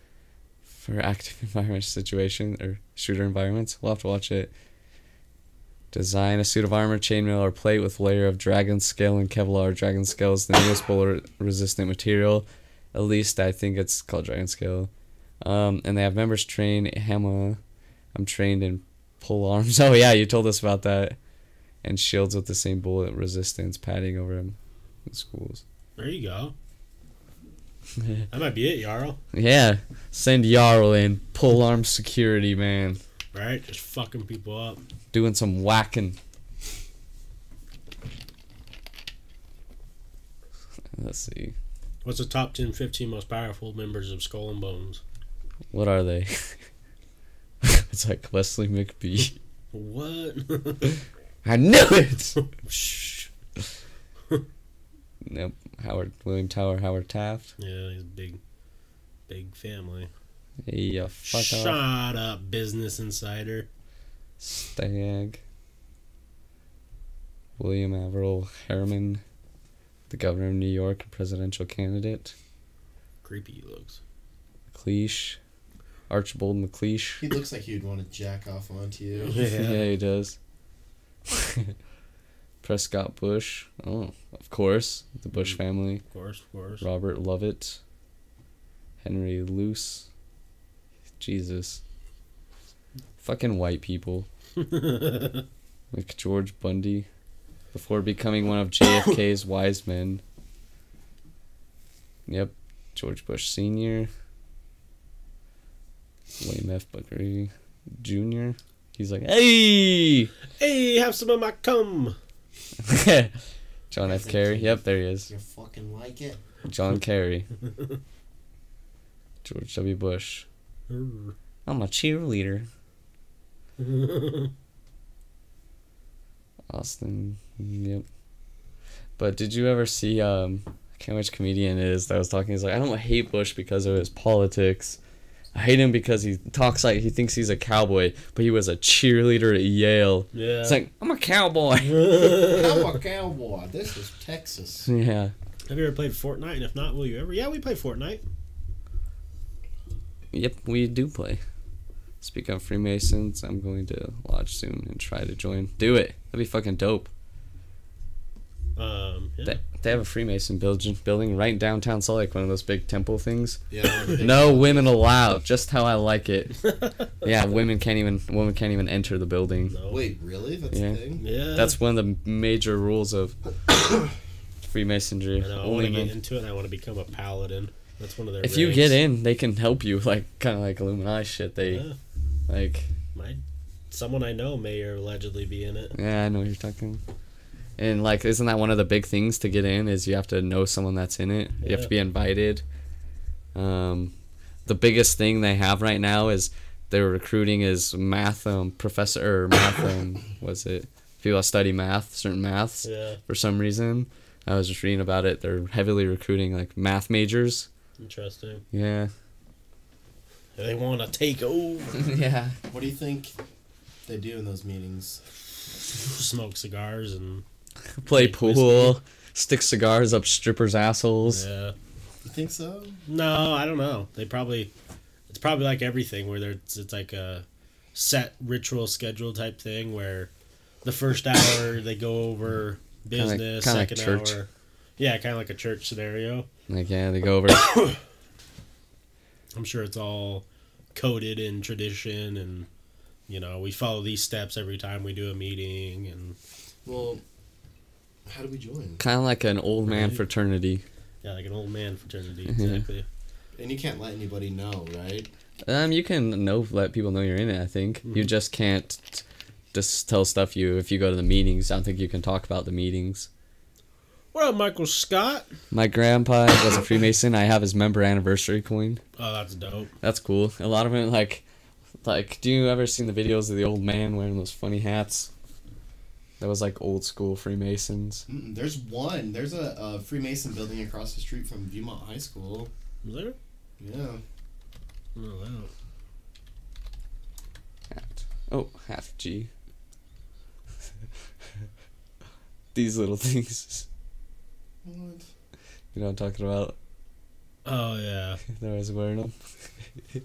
for active environment situation or shooter environments. We'll have to watch it. Design a suit of armor, chainmail, or plate with layer of dragon scale and Kevlar. Dragon scale is the newest bullet resistant material. At least I think it's called dragon scale. Um, and they have members train Hammer. I'm trained in pull arms. Oh yeah, you told us about that. And shields with the same bullet resistance padding over them in schools. There you go. That might be it, Jarl. Yeah, send Jarl in pull arm security, man. Right? Just fucking people up. Doing some whacking. Let's see. What's the top 10, 15 most powerful members of Skull and Bones? What are they? it's like Wesley McBee. What? I knew it. Shh. nope. Howard William Tower Howard Taft. Yeah, he's a big, big family. Hey, ya fuck Shut off. up, Business Insider. Stag. William Averell Harriman, the governor of New York, and presidential candidate. Creepy he looks. MacLeish. Archibald MacLeish. He looks like he'd want to jack off onto you. yeah. yeah, he does. Prescott Bush. Oh, of course. The Bush mm-hmm. family. Of course, of course. Robert Lovett. Henry Luce. Jesus. Fucking white people. McGeorge Bundy. Before becoming one of JFK's wise men. Yep. George Bush Sr. William F. Buckley Jr. He's like, hey! hey, have some of my cum. John F. Kerry. Yep, there he is. You fucking like it. John Kerry. George W. Bush. I'm a cheerleader. Austin. Yep. But did you ever see um I can't which comedian it is that was talking, he's like, I don't hate Bush because of his politics. I hate him because he talks like he thinks he's a cowboy, but he was a cheerleader at Yale. yeah. It's like, I'm a cowboy. I'm a cowboy. This is Texas. yeah. Have you ever played Fortnite? And if not, will you ever? Yeah, we play Fortnite. Yep, we do play. Speak of Freemasons, I'm going to lodge soon and try to join. Do it. That'd be fucking dope. Um, yeah. They, they have a Freemason building building right downtown Salt Lake, one of those big temple things. Yeah. No women allowed. Just how I like it. Yeah, women can't even women can't even enter the building. no. Wait, really? That's Yeah. a thing? Yeah. That's one of the major rules of Freemasonry. I know. I want to get into it. and I want to become a paladin. That's one of their. If you get in, they can help you. Like kind of like Illuminati shit. They Yeah. like. my someone I know may or allegedly be in it. Yeah, I know what you're talking. And like, isn't that one of the big things to get in? Is you have to know someone that's in it. You have to be invited. Um, the biggest thing they have right now is they're recruiting is math um, professor or math um, was it people that study math certain maths Yeah, for some reason. I was just reading about it. They're heavily recruiting like math majors. interesting. Yeah. They want to take over, yeah. What do you think they do in those meetings? smoke cigars, and Play Make whiskey. pool, stick cigars up strippers' assholes. yeah. You think so? No, I don't know. They probably it's probably like everything where there's it's like a set ritual schedule type thing where the first hour they go over Kinda business, kinda like second church. hour. Yeah, kind of like a church scenario. Like yeah, they go over. I'm sure it's all coded in tradition and you know, we follow these steps every time we do a meeting and Well, how do we join? kind of like an old man Right. fraternity. yeah, like an old man fraternity Mm-hmm. exactly. And you can't let anybody know, right? Um, you can know let people know you're in it. I think you just can't just tell stuff you if you go to the meetings. I don't think you can talk about the meetings. What up, Michael Scott? My grandpa was a Freemason. I have his member anniversary coin. Oh, that's dope. That's cool. A lot of it like, like, do you ever seen the videos of the old man wearing those funny hats? That was like old school Freemasons. Mm-mm, there's one. There's a, a Freemason building across the street from Viewmont High School. Is there? Yeah. Oh, wow. Hat. Oh, half G. these little things. What? You know what I'm talking about? Oh yeah. They're always wearing them.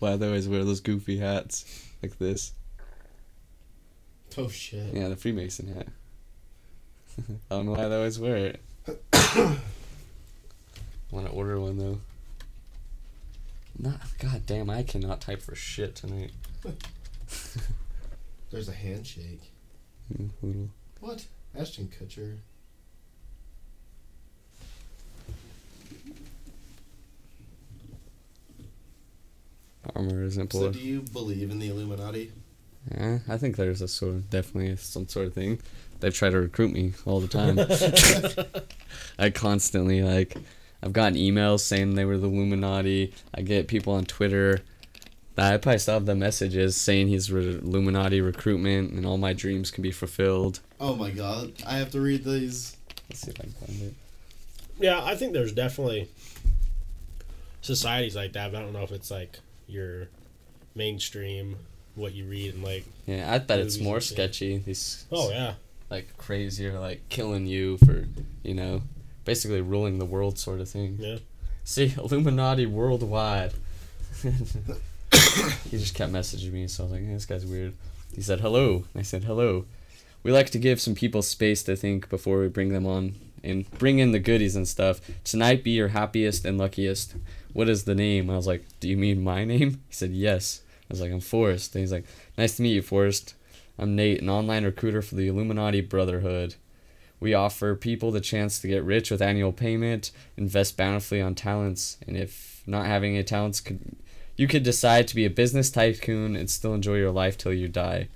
Why they always wear those goofy hats like this? Oh shit. Yeah, the Freemason hat. I don't know why I always wear it. I want to order one though. Not, God damn, I cannot type for shit tonight. There's a handshake. Mm. What? Ashton Kutcher. Armor isn't So do you believe in the Illuminati? Yeah, I think there's a sort of definitely some sort of thing. They've tried to recruit me all the time. I constantly like, I've gotten emails saying they were the Illuminati. I get people on Twitter. I probably still have the messages saying he's re- Illuminati recruitment and all my dreams can be fulfilled. Oh my god. I have to read these. Let's see if I can find it. Yeah, I think there's definitely societies like that, but I don't know if it's like your mainstream what you read and like Yeah, I bet it's more sketchy. These oh yeah. like crazier, like killing you for you know, basically ruling the world sort of thing. Yeah. See, Illuminati worldwide. he just kept messaging me, so I was like, "Eh, this guy's weird. He said, hello. I said, hello. We like to give some people space to think before we bring them on and bring in the goodies and stuff. Tonight be your happiest and luckiest. What is the name? I was like, do you mean my name? He said, yes. I was like, I'm Forrest. And he's like, nice to meet you, Forrest. I'm Nate, an online recruiter for the Illuminati Brotherhood. We offer people the chance to get rich with annual payment, invest bountifully on talents, and if not having any talents, could you could decide to be a business tycoon and still enjoy your life till you die.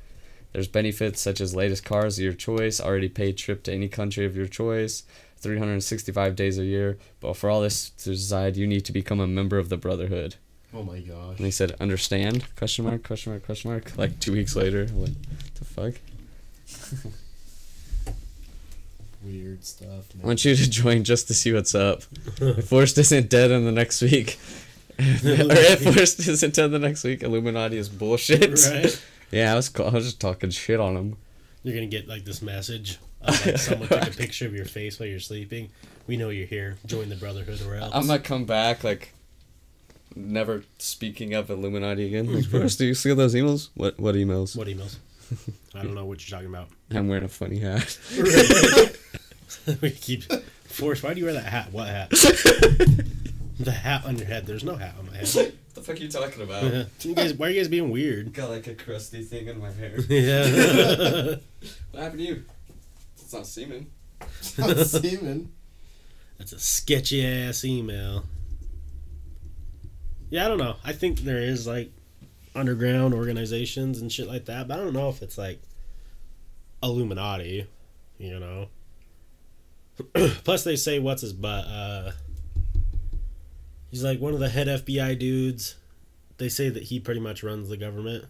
There's benefits such as latest cars of your choice, already paid trip to any country of your choice, 365 days a year. But for all this to decide, you need to become a member of the Brotherhood. Oh my gosh. And he said, "Understand?" Question mark? Question mark? Question mark? Like two weeks later, I'm like, the fuck? Weird stuff. I want you to join just to see what's up. if Forrest isn't dead in the next week, or if Forrest isn't dead the next week, Illuminati is bullshit. Right. Yeah, I was I was just talking shit on him. You're gonna get like this message of like someone took a picture of your face while you're sleeping. We know you're here. Join the Brotherhood or else. I'm gonna come back like never speaking of Illuminati again. Like, Forrest, do you see those emails? What what emails? What emails? I don't know what you're talking about. I'm wearing a funny hat. we keep Forrest, why do you wear that hat? What hat? the hat on your head. There's no hat on my head. What the fuck are you talking about? you guys, why are you guys being weird? Got like a crusty thing in my hair. Yeah. What happened to you? It's not semen. It's not semen. That's a sketchy ass email. Yeah, I don't know. I think there is like underground organizations and shit like that, but I don't know if it's like Illuminati, you know. Plus, they say what's his butt. Uh, he's like one of the head FBI dudes. They say that he pretty much runs the government.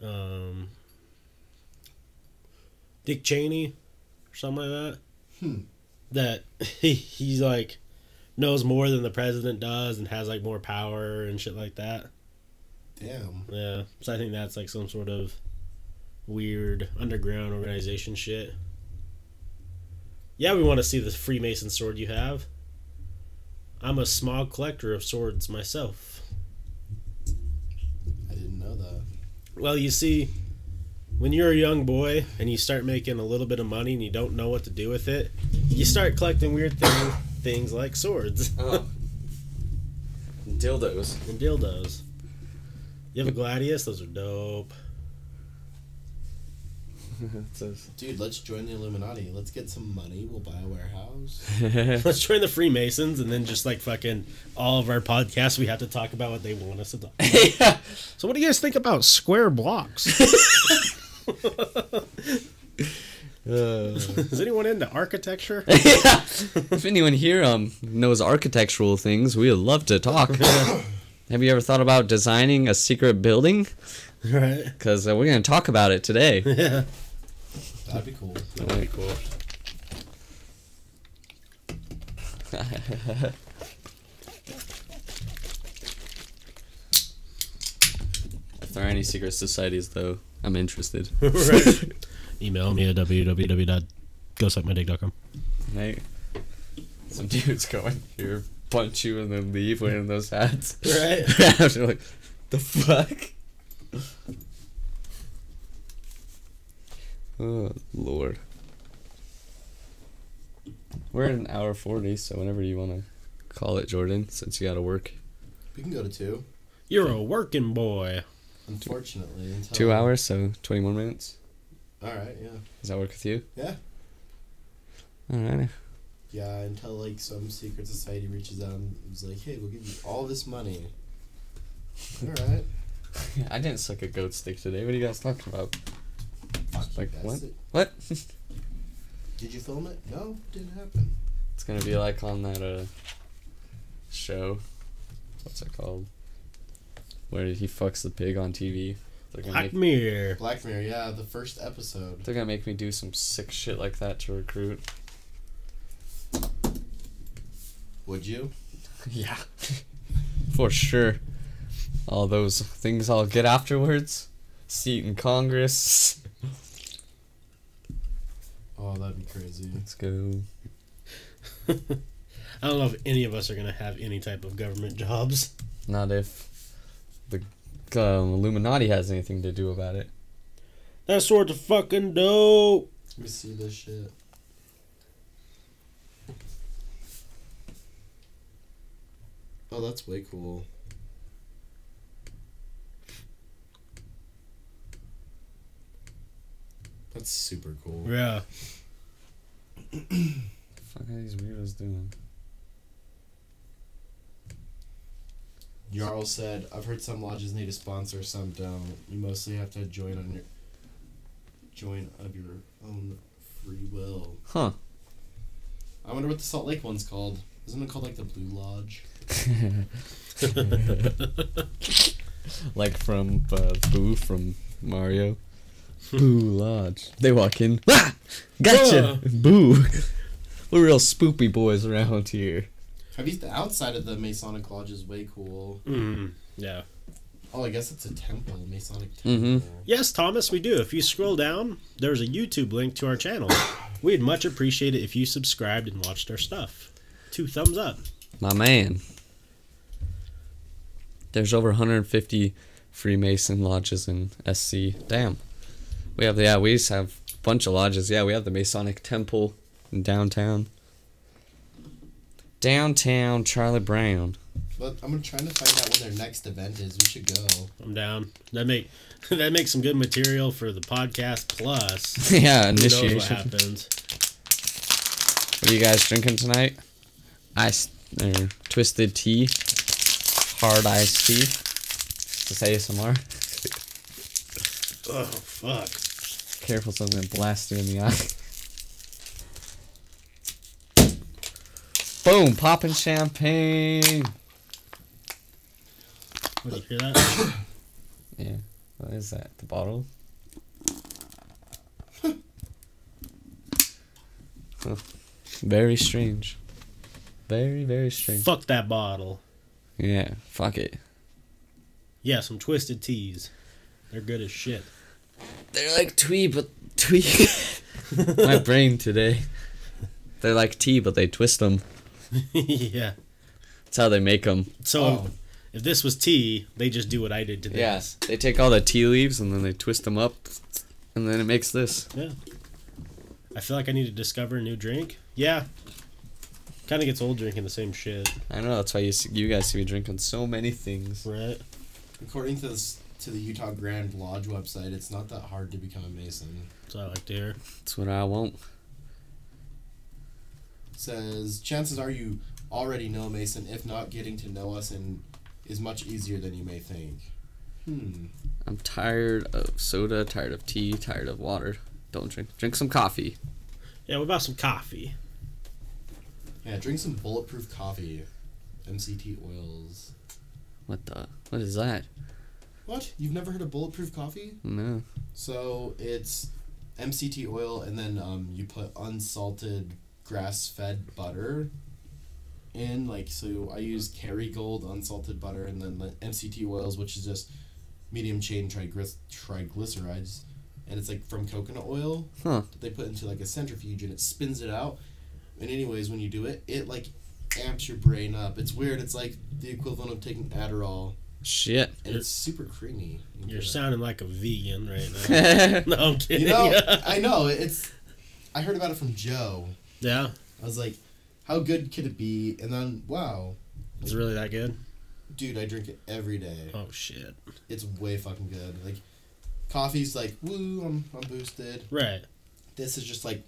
Um, Dick Cheney, or something like that. Hmm. That he, he's like knows more than the president does and has like more power and shit like that. Damn. Yeah, so I think that's like some sort of weird underground organization shit. Yeah, we want to see the Freemason sword you have. I'm a small collector of swords myself. I didn't know that. Well, you see, when you're a young boy and you start making a little bit of money and you don't know what to do with it, you start collecting weird thing, things like swords Oh. Dildos. and dildos. You have a gladius; those are dope. says. Dude, let's join the Illuminati. Let's get some money. We'll buy a warehouse. Let's join the Freemasons and then just like fucking all of our podcasts, we have to talk about what they want us to talk. yeah. So, what do you guys think about square blocks? Uh, Is anyone into architecture? if anyone here um knows architectural things, we would love to talk. Have you ever thought about designing a secret building? right. Because uh, we're gonna talk about it today. Yeah. That'd be cool. That'd be cool. if there are any secret societies, though, I'm interested. right. Email me at www. Go suck my dick.com. Right? Some dudes go in here, punch you, and then leave wearing those hats. Right. After like, the fuck? Oh, Lord. We're at an hour 40, so whenever you want to call it, Jordan, since you gotta work. We can go to two. You're a working boy. Unfortunately, Two hours, so 21 minutes. All right, yeah, Does that work with you? yeah, Alright. yeah. Until like some secret society reaches out and is like, "Hey, we'll give you all this money." All right. I didn't suck a goat stick today. What are you guys talking about? Fuck Like, what? it. What? Did you film it? No, didn't happen. It's gonna be like on that uh show. What's it called? Where he fucks the pig on TV. They're gonna Black make, Mirror. Black Mirror, yeah, the first episode. they're gonna make me do some sick shit like that to recruit. Would you? Yeah. For sure. All those things I'll get afterwards. Seat in Congress. Oh, that'd be crazy. Let's go. I don't know if any of us are gonna have any type of government jobs. Not if the um, Illuminati has anything to do about it. That sort's of fucking dope. Let me see this shit. Oh, that's way cool. That's super cool. Yeah. the fuck are these weirdos doing? Jarl said, "I've heard some lodges need a sponsor, some don't. You mostly have to join on your join of your own free will." Huh. I wonder what the Salt Lake one's called. Isn't it called like the Blue Lodge? like from uh, Boo from Mario. Boo Lodge. They walk in. Ah! Gotcha! Boo! We're real spoopy boys around here. Have you the outside of the Masonic Lodge is way cool. Mm, yeah. Oh, I guess it's a temple, Masonic Mhm. temple. Yes, Thomas, we do. If you scroll down, there's a YouTube link to our channel. We'd much appreciate it if you subscribed and watched our stuff. Two thumbs up. My man. There's over 150 Freemason lodges in SC. Damn. We have, yeah, we just have a bunch of lodges. Yeah, we have the Masonic Temple in downtown. Downtown Charlie Brown. But I'm trying to find out when their next event is. We should go. I'm down. That make that makes some good material for the podcast. Plus, yeah, initiation. who knows what initiation. happens? What are you guys drinking tonight? Ice or twisted tea, hard iced tea. Just ASMR. Oh fuck! Careful, someone's gonna blast you in the eye. Boom! Popping champagne. What, you hear that? Yeah. What is that? The bottle? Huh. Very strange. Very, very strange. Fuck that bottle. Yeah, fuck it. Yeah, some twisted teas. They're good as shit. They're like twee, but twee. My brain today. They're like tea, but they twist them. yeah. That's how they make them. So Oh. if this was tea, they just do what I did to this. Yes. They take all the tea leaves and then they twist them up, and then it makes this. Yeah. I feel like I need to discover a new drink. Yeah. Kind of gets old drinking the same shit, I know that's why you see, you guys see me drinking so many things. right? According to this to the Utah Grand Lodge website, it's not that hard to become a Mason. So I like to hear. That's what I want. It says chances are you already know Mason. If not, getting to know us and is much easier than you may think. Hmm. I'm tired of soda, tired of tea, tired of water. Don't drink. Drink some coffee. Yeah, what about some coffee? Yeah, drink some bulletproof coffee. MCT oils. What the? What is that? What? You've never heard of bulletproof coffee? No. So it's MCT oil, and then um, you put unsalted grass-fed butter in. Like so, I use Kerrygold unsalted butter, and then the MCT oils, which is just medium chain triglyc- triglycerides. and it's like from coconut oil Huh. that they put into like a centrifuge and it spins it out. And anyways, when you do it, it like amps your brain up. It's weird. It's like the equivalent of taking Adderall, Shit. and it's super creamy. You You're sounding like a vegan right now. no, I'm kidding. You know, I know it's. I heard about it from Joe. Yeah, I was like, how good could it be? And then, wow, it's really that good. dude, I drink it every day. Oh shit. It's way fucking good. Like, coffee's like, woo, I'm, I'm boosted. Right. This is just like,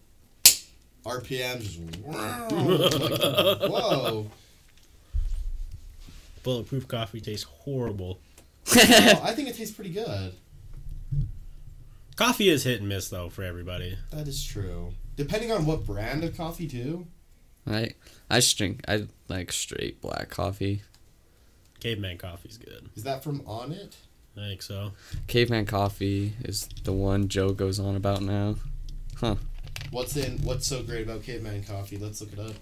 RPMs. wow. Like, whoa. Bulletproof coffee tastes horrible. Oh, I think it tastes pretty good. Coffee is hit and miss though for everybody. That is true. Depending on what brand of coffee, too. I I just drink I like straight black coffee. Caveman coffee's good. Is that from Onnit? I think so. Caveman coffee is the one Joe goes on about now. Huh. What's in? What's so great about Caveman Coffee? Let's look it up.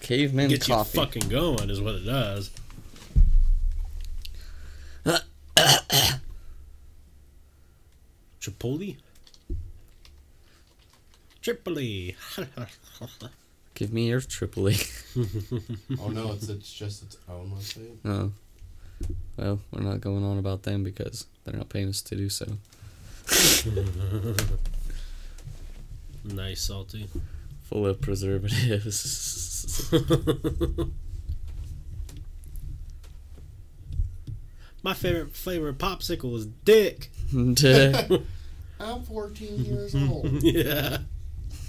Caveman Gets coffee. you fucking going is what it does. Tripoli? Tripoli. Give me your Tripoli. Oh no, it's it's just its own website. oh. Well, we're not going on about them because they're not paying us to do so. nice salty. Full of preservatives. My favorite flavor of popsicle is dick. I'm 14 years old, yeah.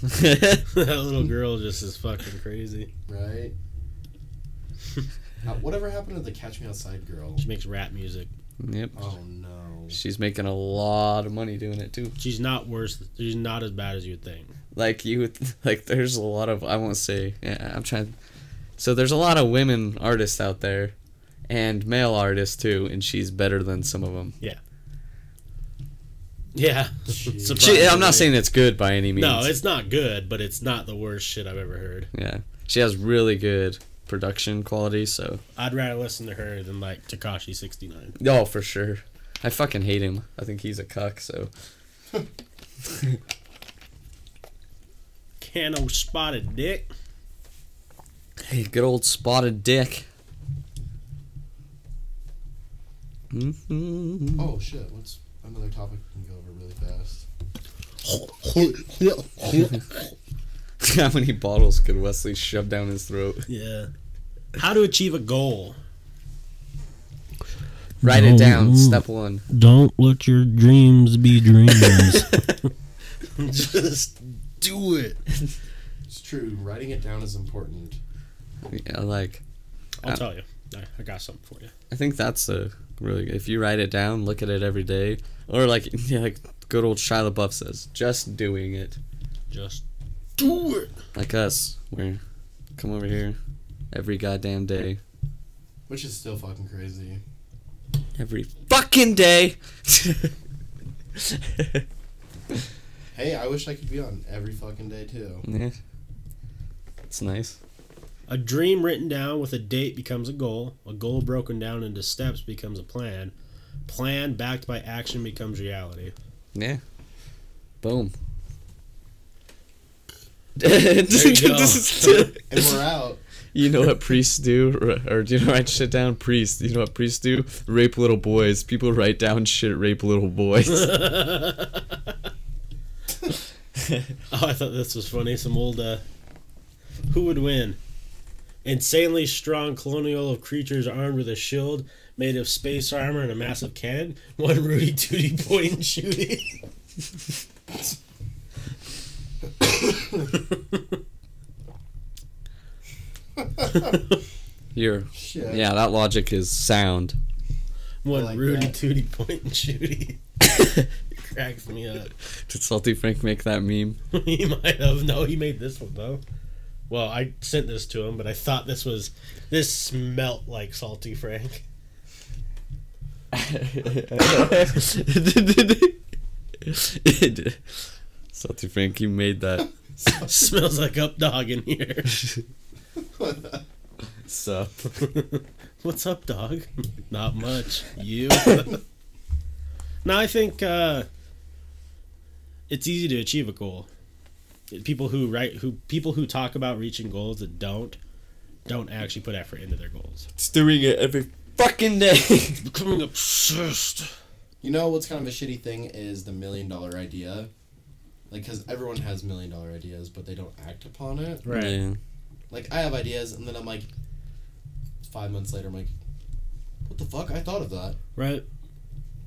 that little girl just is fucking crazy. right? Uh, whatever happened to the Catch Me Outside girl? She makes rap music. yep. Oh no. She's making a lot of money doing it too. She's not worse. She's not as bad as you'd think. Like you would like there's a lot of I won't say yeah, I'm trying so there's a lot of women artists out there and male artists too and she's better than some of them. Yeah. She, I'm not saying it's good by any means. No, it's not good, but it's not the worst shit I've ever heard. yeah. She has really good production quality, so I'd rather listen to her than like Tekashi 69. oh for sure. I fucking hate him. I think he's a cuck, so Cano spotted dick. hey, good old spotted dick. Mm-hmm. Oh shit. What's another topic we can go over really fast? How many bottles could Wesley shove down his throat? Yeah. How to achieve a goal. Write it down. Step one. Don't let your dreams be dreams. Just do it. It's true. Writing it down is important. Yeah, like I'll Uh, tell you. I, I got something for you. I think that's a really if you write it down, look at it every day, or like yeah, like good old Shia LaBeouf says, just doing it, Just do it. like us. We're come over here every goddamn day, Which is still fucking crazy. every fucking day. Hey, I wish I could be on every fucking day too. yeah, it's nice. A dream written down with a date becomes a goal. A goal broken down into steps becomes a plan. Plan backed by action becomes reality. Yeah, boom. And we're out. You know what priests do, or, or do you know write shit down? Priests. You know what priests do? Rape little boys. People write down shit. Rape little boys. Oh, I thought this was funny. Some old, uh, who would win? Insanely strong colonial of creatures armed with a shield made of space armor and a massive cannon. One Rudy Tooty point and shooting. You're, Shit. yeah, that logic is sound. One like Rudy that. Tooty point and shooting. cracks me up. Did Salty Frank make that meme? he might have. No, he made this one though. Well, I sent this to him, but I thought this was this smelt like salty Frank. Salty Frank, you made that. Smells like up dog in here. Sup? What's up, dog? Not much. You? now I think uh, it's easy to achieve a goal. People who write who people who talk about reaching goals that don't don't actually put effort into their goals. It's doing it every fucking day. Becoming obsessed. You know what's kind of a shitty thing is the million dollar idea. Like, because everyone has million dollar ideas, but they don't act upon it. Right. Yeah. Like, I have ideas, and then I'm like, five months later, I'm like, what the fuck? I thought of that. Right.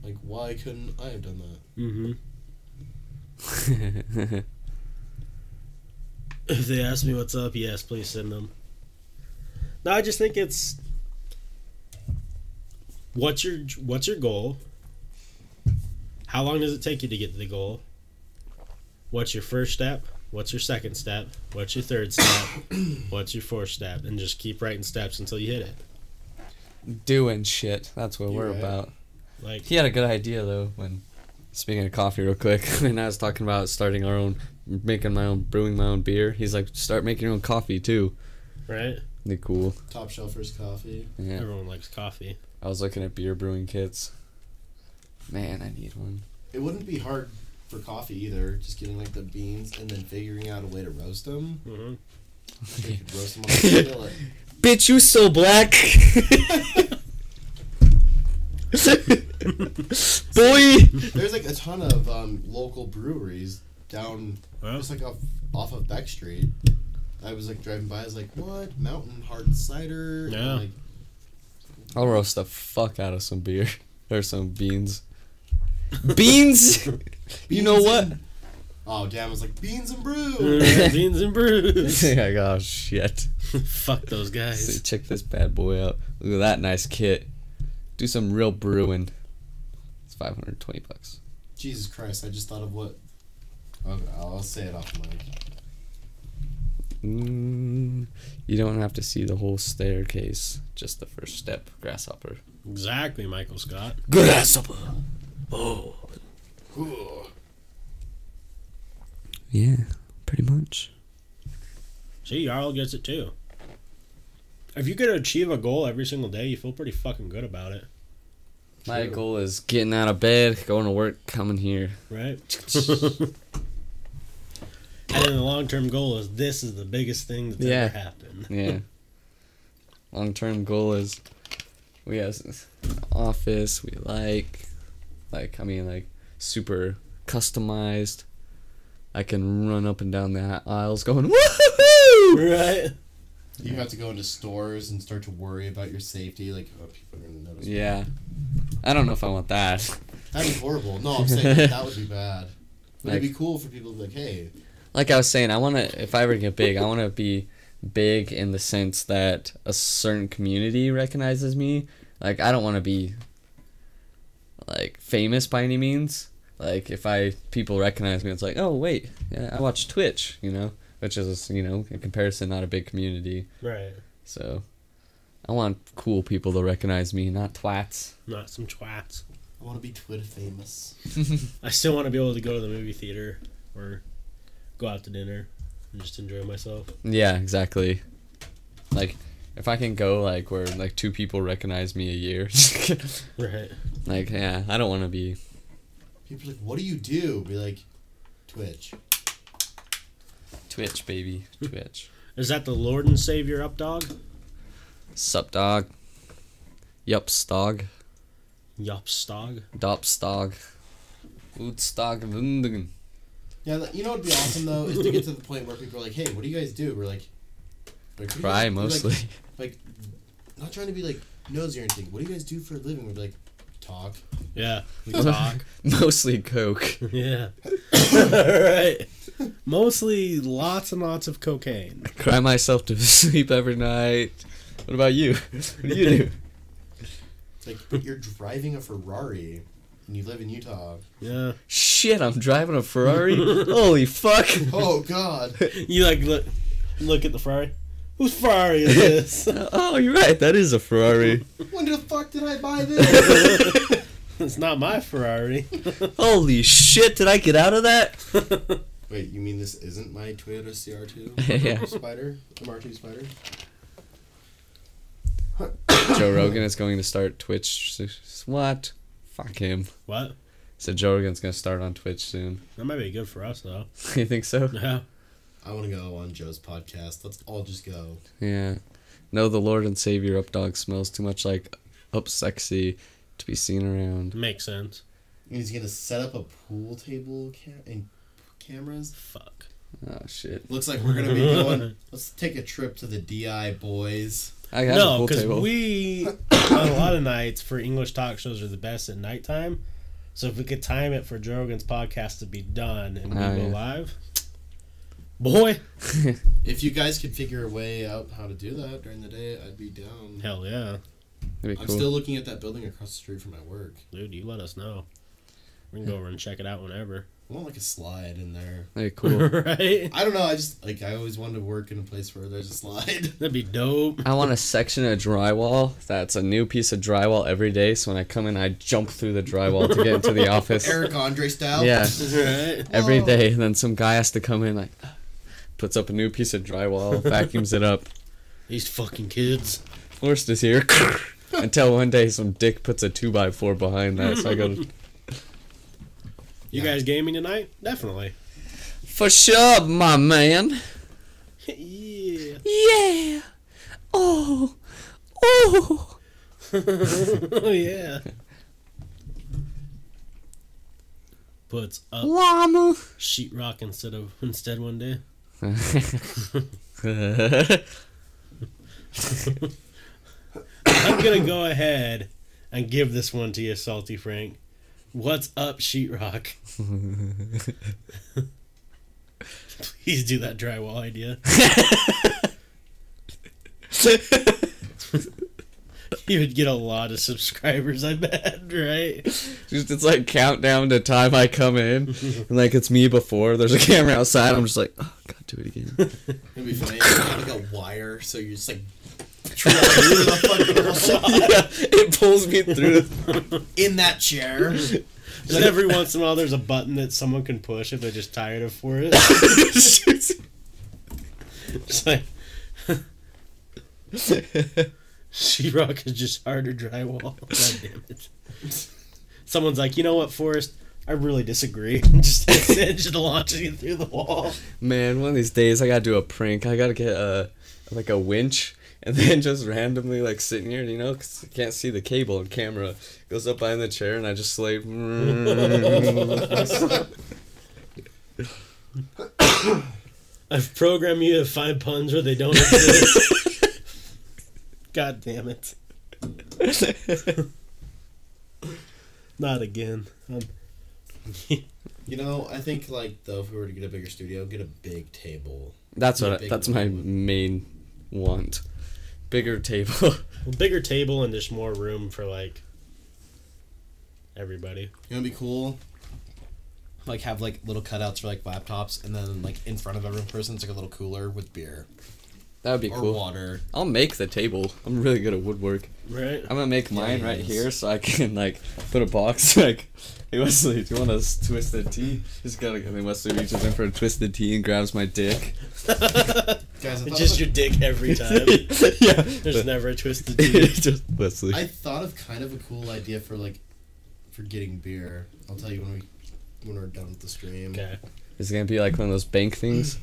Like, why couldn't I have done that? Mm-hmm. If they ask me what's up, yes, please send them. No, I just think it's what's your what's your goal? How long does it take you to get to the goal? What's your first step? What's your second step? What's your third step? what's your fourth step? And just keep writing steps until you hit it. Doing shit. That's what we're You're right. about. Like He had a good idea though when speaking of coffee real quick when I was talking about starting our own making my own brewing my own beer. He's like start making your own coffee too. right? Be cool. Top shelfers coffee. Yeah. Everyone likes coffee. I was looking at beer brewing kits. Man, I need one. It wouldn't be hard for coffee either. Just getting like the beans and then figuring out a way to roast them. hmm You could roast them on the skillet. Bitch, you so black. Boy. There's like a ton of um, local breweries down Well, just like off off of Beck Street. I was like driving by. I was like, "What? Mountain Hard Cider?" And, Yeah. like, I'll roast the fuck out of some beer or some beans. Beans? you know Beans what? and- oh damn! I was like beans and brew. beans and brews. like, oh shit. Fuck those So guys. check this bad boy out. Look at that nice kit. Do some real brewing. It's 520 bucks. Jesus Christ! I just thought of what. Okay, I'll say it off mic. Mm, you don't have to see the whole staircase. Just the first step. Grasshopper. Exactly, Michael Scott. Grasshopper. Oh. Ooh. Yeah, pretty much. See, Jarl gets it too. If you could achieve a goal every single day, you feel pretty fucking good about it, My True. goal is getting out of bed, going to work, coming here. right? and then the long term goal is this is the biggest thing that's Yeah. ever happened. Yeah. Long term goal is we have an office we like, like I mean like super customized. I can run up and down the aisles going woohoo. Right? You have to go into stores and start to worry about your safety. Like, oh, people are gonna notice. me. Yeah, I don't know if I want that. That'd be horrible. No, I'm saying that would be bad. But Like- it'd be cool for people to be like, hey, Like I was saying, I want to. If I ever get big, I want to be big in the sense that a certain community recognizes me. Like I don't want to be like famous by any means. Like if I people recognize me, it's like, oh wait, yeah, I watch Twitch, you know, which is you know in comparison not a big community. Right. So I want cool people to recognize me, not twats. Not some twats. I want to be Twitter famous. I still want to be able to go to the movie theater or go out to dinner and just enjoy myself. Yeah, exactly. Like if I can go like where like two people recognize me a year. Right. Like, yeah, I don't want to be. People are like, what do you do? Be like, Twitch. Twitch, baby. Twitch. Is that the Lord and Savior up dog? Sup, dog? Yups, dog. Yups dog. Dops, dog. Ootstog, vundigen. Yeah, you know what'd be awesome though is to get to the point where people are like, hey, what do you guys do? We're like, like, what do you Cry guys- we're like- mostly. Like, not trying to be like nosy or anything. What do you guys do for a living? We're like, talk. Yeah. We talk. mostly coke. yeah. right. Mostly lots and lots of cocaine. Cry myself to sleep every night. What about you? What do you do? Like, but you're driving a Ferrari and you live in Utah. Yeah. Shit, I'm driving a Ferrari. Holy fuck. Oh God. You like look look at the Ferrari. Whose Ferrari is this? Oh, you're right. That is a Ferrari. when the fuck did I buy this? it's not my Ferrari. Holy shit, did I get out of that? Wait, you mean this isn't my Toyota CR2 Yeah. Spider, MR2 Spider? Joe Rogan is going to start Twitch. What? Fuck him. what? So Joe Rogan's gonna start on Twitch soon. That might be good for us though. you think so? Yeah. I want to go on Joe's podcast. Let's all just go. Yeah. No, the Lord and Savior Up Dog smells too much like Up Sexy to be seen around. Makes sense. He's gonna set up a pool table cam- and cameras. Fuck. Oh shit! Looks like we're gonna be going. Let's take a trip to the DI boys. I have a No, pool because table. we on a lot of nights for English talk shows are the best at nighttime. So if we could time it for Joe Rogan's podcast to be done and we Oh, go yeah. live, boy, If you guys could figure a way out how to do that during the day, I'd be down. hell yeah, That'd I'm cool. still looking at that building across the street from my work. dude, you let us know. We can go over and check it out whenever. I want like a slide in there. That'd cool. right? I don't know. I just like I always wanted to work in a place where there's a slide. That'd be dope. I want a section of drywall that's a new piece of drywall every day. So when I come in, I jump through the drywall to get into the office. Eric Andre style. Yeah, right? every Whoa. day. And then some guy has to come in like, puts up a new piece of drywall, vacuums it up. These fucking kids. Forrest is here. Until one day some dick puts a two by four behind that, so I go. You Yeah. guys gaming tonight? Definitely. For sure, my man. yeah. Yeah. Oh. Oh. oh yeah. Puts up Llama. sheetrock instead of instead one day. I'm gonna go ahead and give this one to you, Salty Frank. What's up, sheetrock? Please do that drywall idea. You would get a lot of subscribers, I bet, right? just it's like countdown to time I come in, and like it's me before. There's a camera outside. I'm just like, oh god, do it again. It'd be funny. You have like a wire, so you're just like. Through the fucking wall yeah, it pulls me through. in that chair. And every once in a while, there's a button that someone can push if they're just tired of for it. It's like sheetrock is just harder drywall. God damn it! Someone's like, you know what, Forrest? I really disagree. just hits it, just launches you through the wall. Man, one of these days I gotta do a prank. I gotta get a like a winch and then just randomly like sitting here, you know, cause I can't see the cable and camera goes up behind the chair and I just like. I've programmed you to find puns where they don't exist. God damn it! Not again. Um, You know, I think like though, if we were to get a bigger studio, get a big table. That's Yeah, what. I, big that's my main want. Bigger table. a bigger table and just more room for like everybody. You know, what'd be cool. Like have like little cutouts for like laptops, and then like in front of every person, it's like a little cooler with beer that would be or cool. water. I'll make the table. I'm really good at woodwork. Right? I'm gonna make mine right Yes. here so I can like put a box like. Hey Wesley, do you want a s- twisted tea? Just gotta. And then Wesley reaches in for a twisted tea and grabs my dick. Guys, I thought It's of just a- your dick every time. yeah. There's never a twisted D. just Wesley. I thought of kind of a cool idea for like for getting beer. I'll tell you when we when we're done with the stream. Okay. It's gonna be like one of those bank things.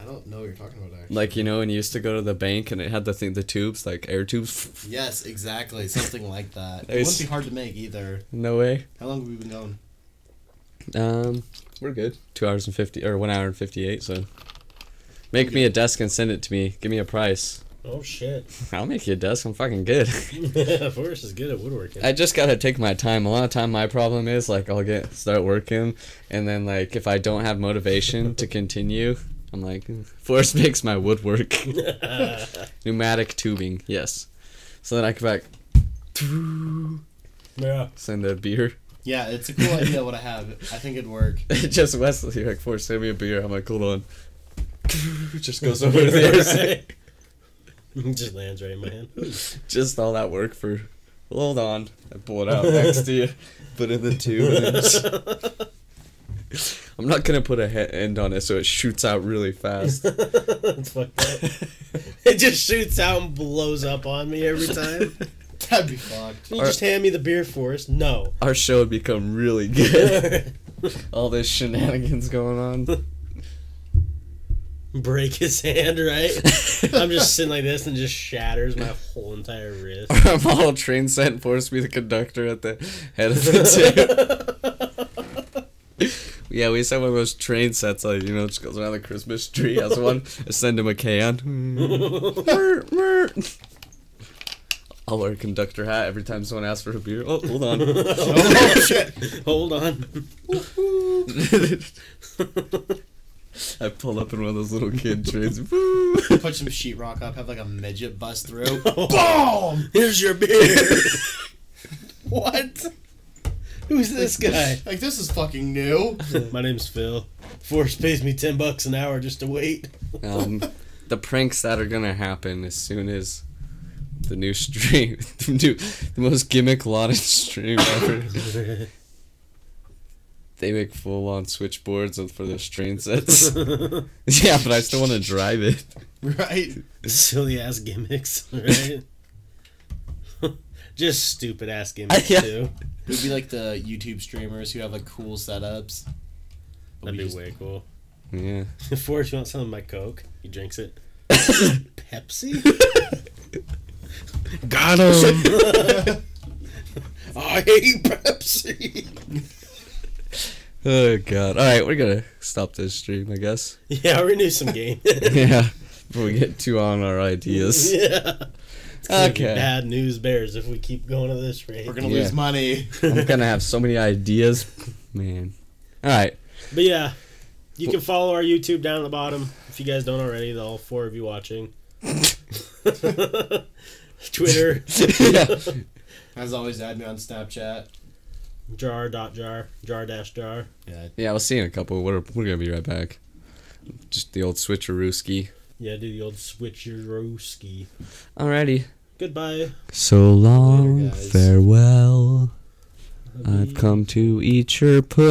I don't know what you're talking about actually. Like you know when you used to go to the bank and it had the thing, the tubes, like air tubes. Yes, exactly. Something like that. It Nice. wouldn't be hard to make either. No way. How long have we been going? Um, we're good. Two hours and fifty, or one hour and fifty-eight. So, make me a desk and send it to me. Give me a price. Oh shit. I'll make you a desk. I'm fucking good. yeah, Forrest is good at woodworking. I just gotta take my time. A lot of time, my problem is like I'll get start working, and then like if I don't have motivation to continue, I'm like, "Hmm, Forrest makes my woodwork. Pneumatic tubing, yes. So then I come back, yeah. send a beer. Yeah, it's a cool idea what I have. I think it'd work. just Wesley like Forrest, send me a beer. I'm like, hold on. Just goes over to the other side. Just lands right in my hand. Just all that work for. Hold on. I pull it out next to you. Put in the tube. Just- I'm not gonna put a he- end on it so it shoots out really fast. it's fucked up. It just shoots out and blows up on me every time. That'd be fucked. You Or- just hand me the beer force? No. Our show would become really good. All this shenanigans going on. Break his hand, right? I'm just sitting like this and just shatters my whole entire wrist. Our model train set and force be the conductor at the head of the tube. yeah, we used to have one of those train sets, like, you know, just goes around the Christmas tree. Has one, I send him a can. I'll wear a conductor hat every time someone asks for a beer. Oh, hold on. oh shit! Hold on. I pull up in one of those little kid trains. Put some sheetrock up. Have like a midget bust through. Boom! Here's your beer. what? Who's this guy? Like this is fucking new. My name's Phil. Force pays me ten bucks an hour just to wait. um, the pranks that are gonna happen as soon as the new stream, the, new, the most gimmick lauded stream ever. They make full on switchboards for those train sets. yeah, but I still want to drive it. Right? Silly ass gimmicks, right? just stupid ass gimmicks Yeah. too. It would be like the YouTube streamers who have like cool setups. That'd be just- way cool. Yeah. Forrest, you want some of my Coke? He drinks it. Pepsi? Got him! I hate Pepsi! Oh god. All right, we're gonna stop this stream, I guess. Yeah, we need some game. yeah. Before we get too on our ideas. yeah. It's gonna be Okay. bad news bears if we keep going at this rate. We're gonna Yeah. lose money. I'm gonna have so many ideas, man. All right. But yeah, you can follow our YouTube down at the bottom if you guys don't already. The all four of you watching. Twitter yeah. As always, add me on Snapchat. Jar dot jar jar dash jar. Yeah. Yeah, we'll see you in a couple. We're we're gonna be right back. Just the old switcherooski. Yeah, do the old switcherooski. Alrighty. Goodbye. So long, guys. farewell. I've come to eat your put.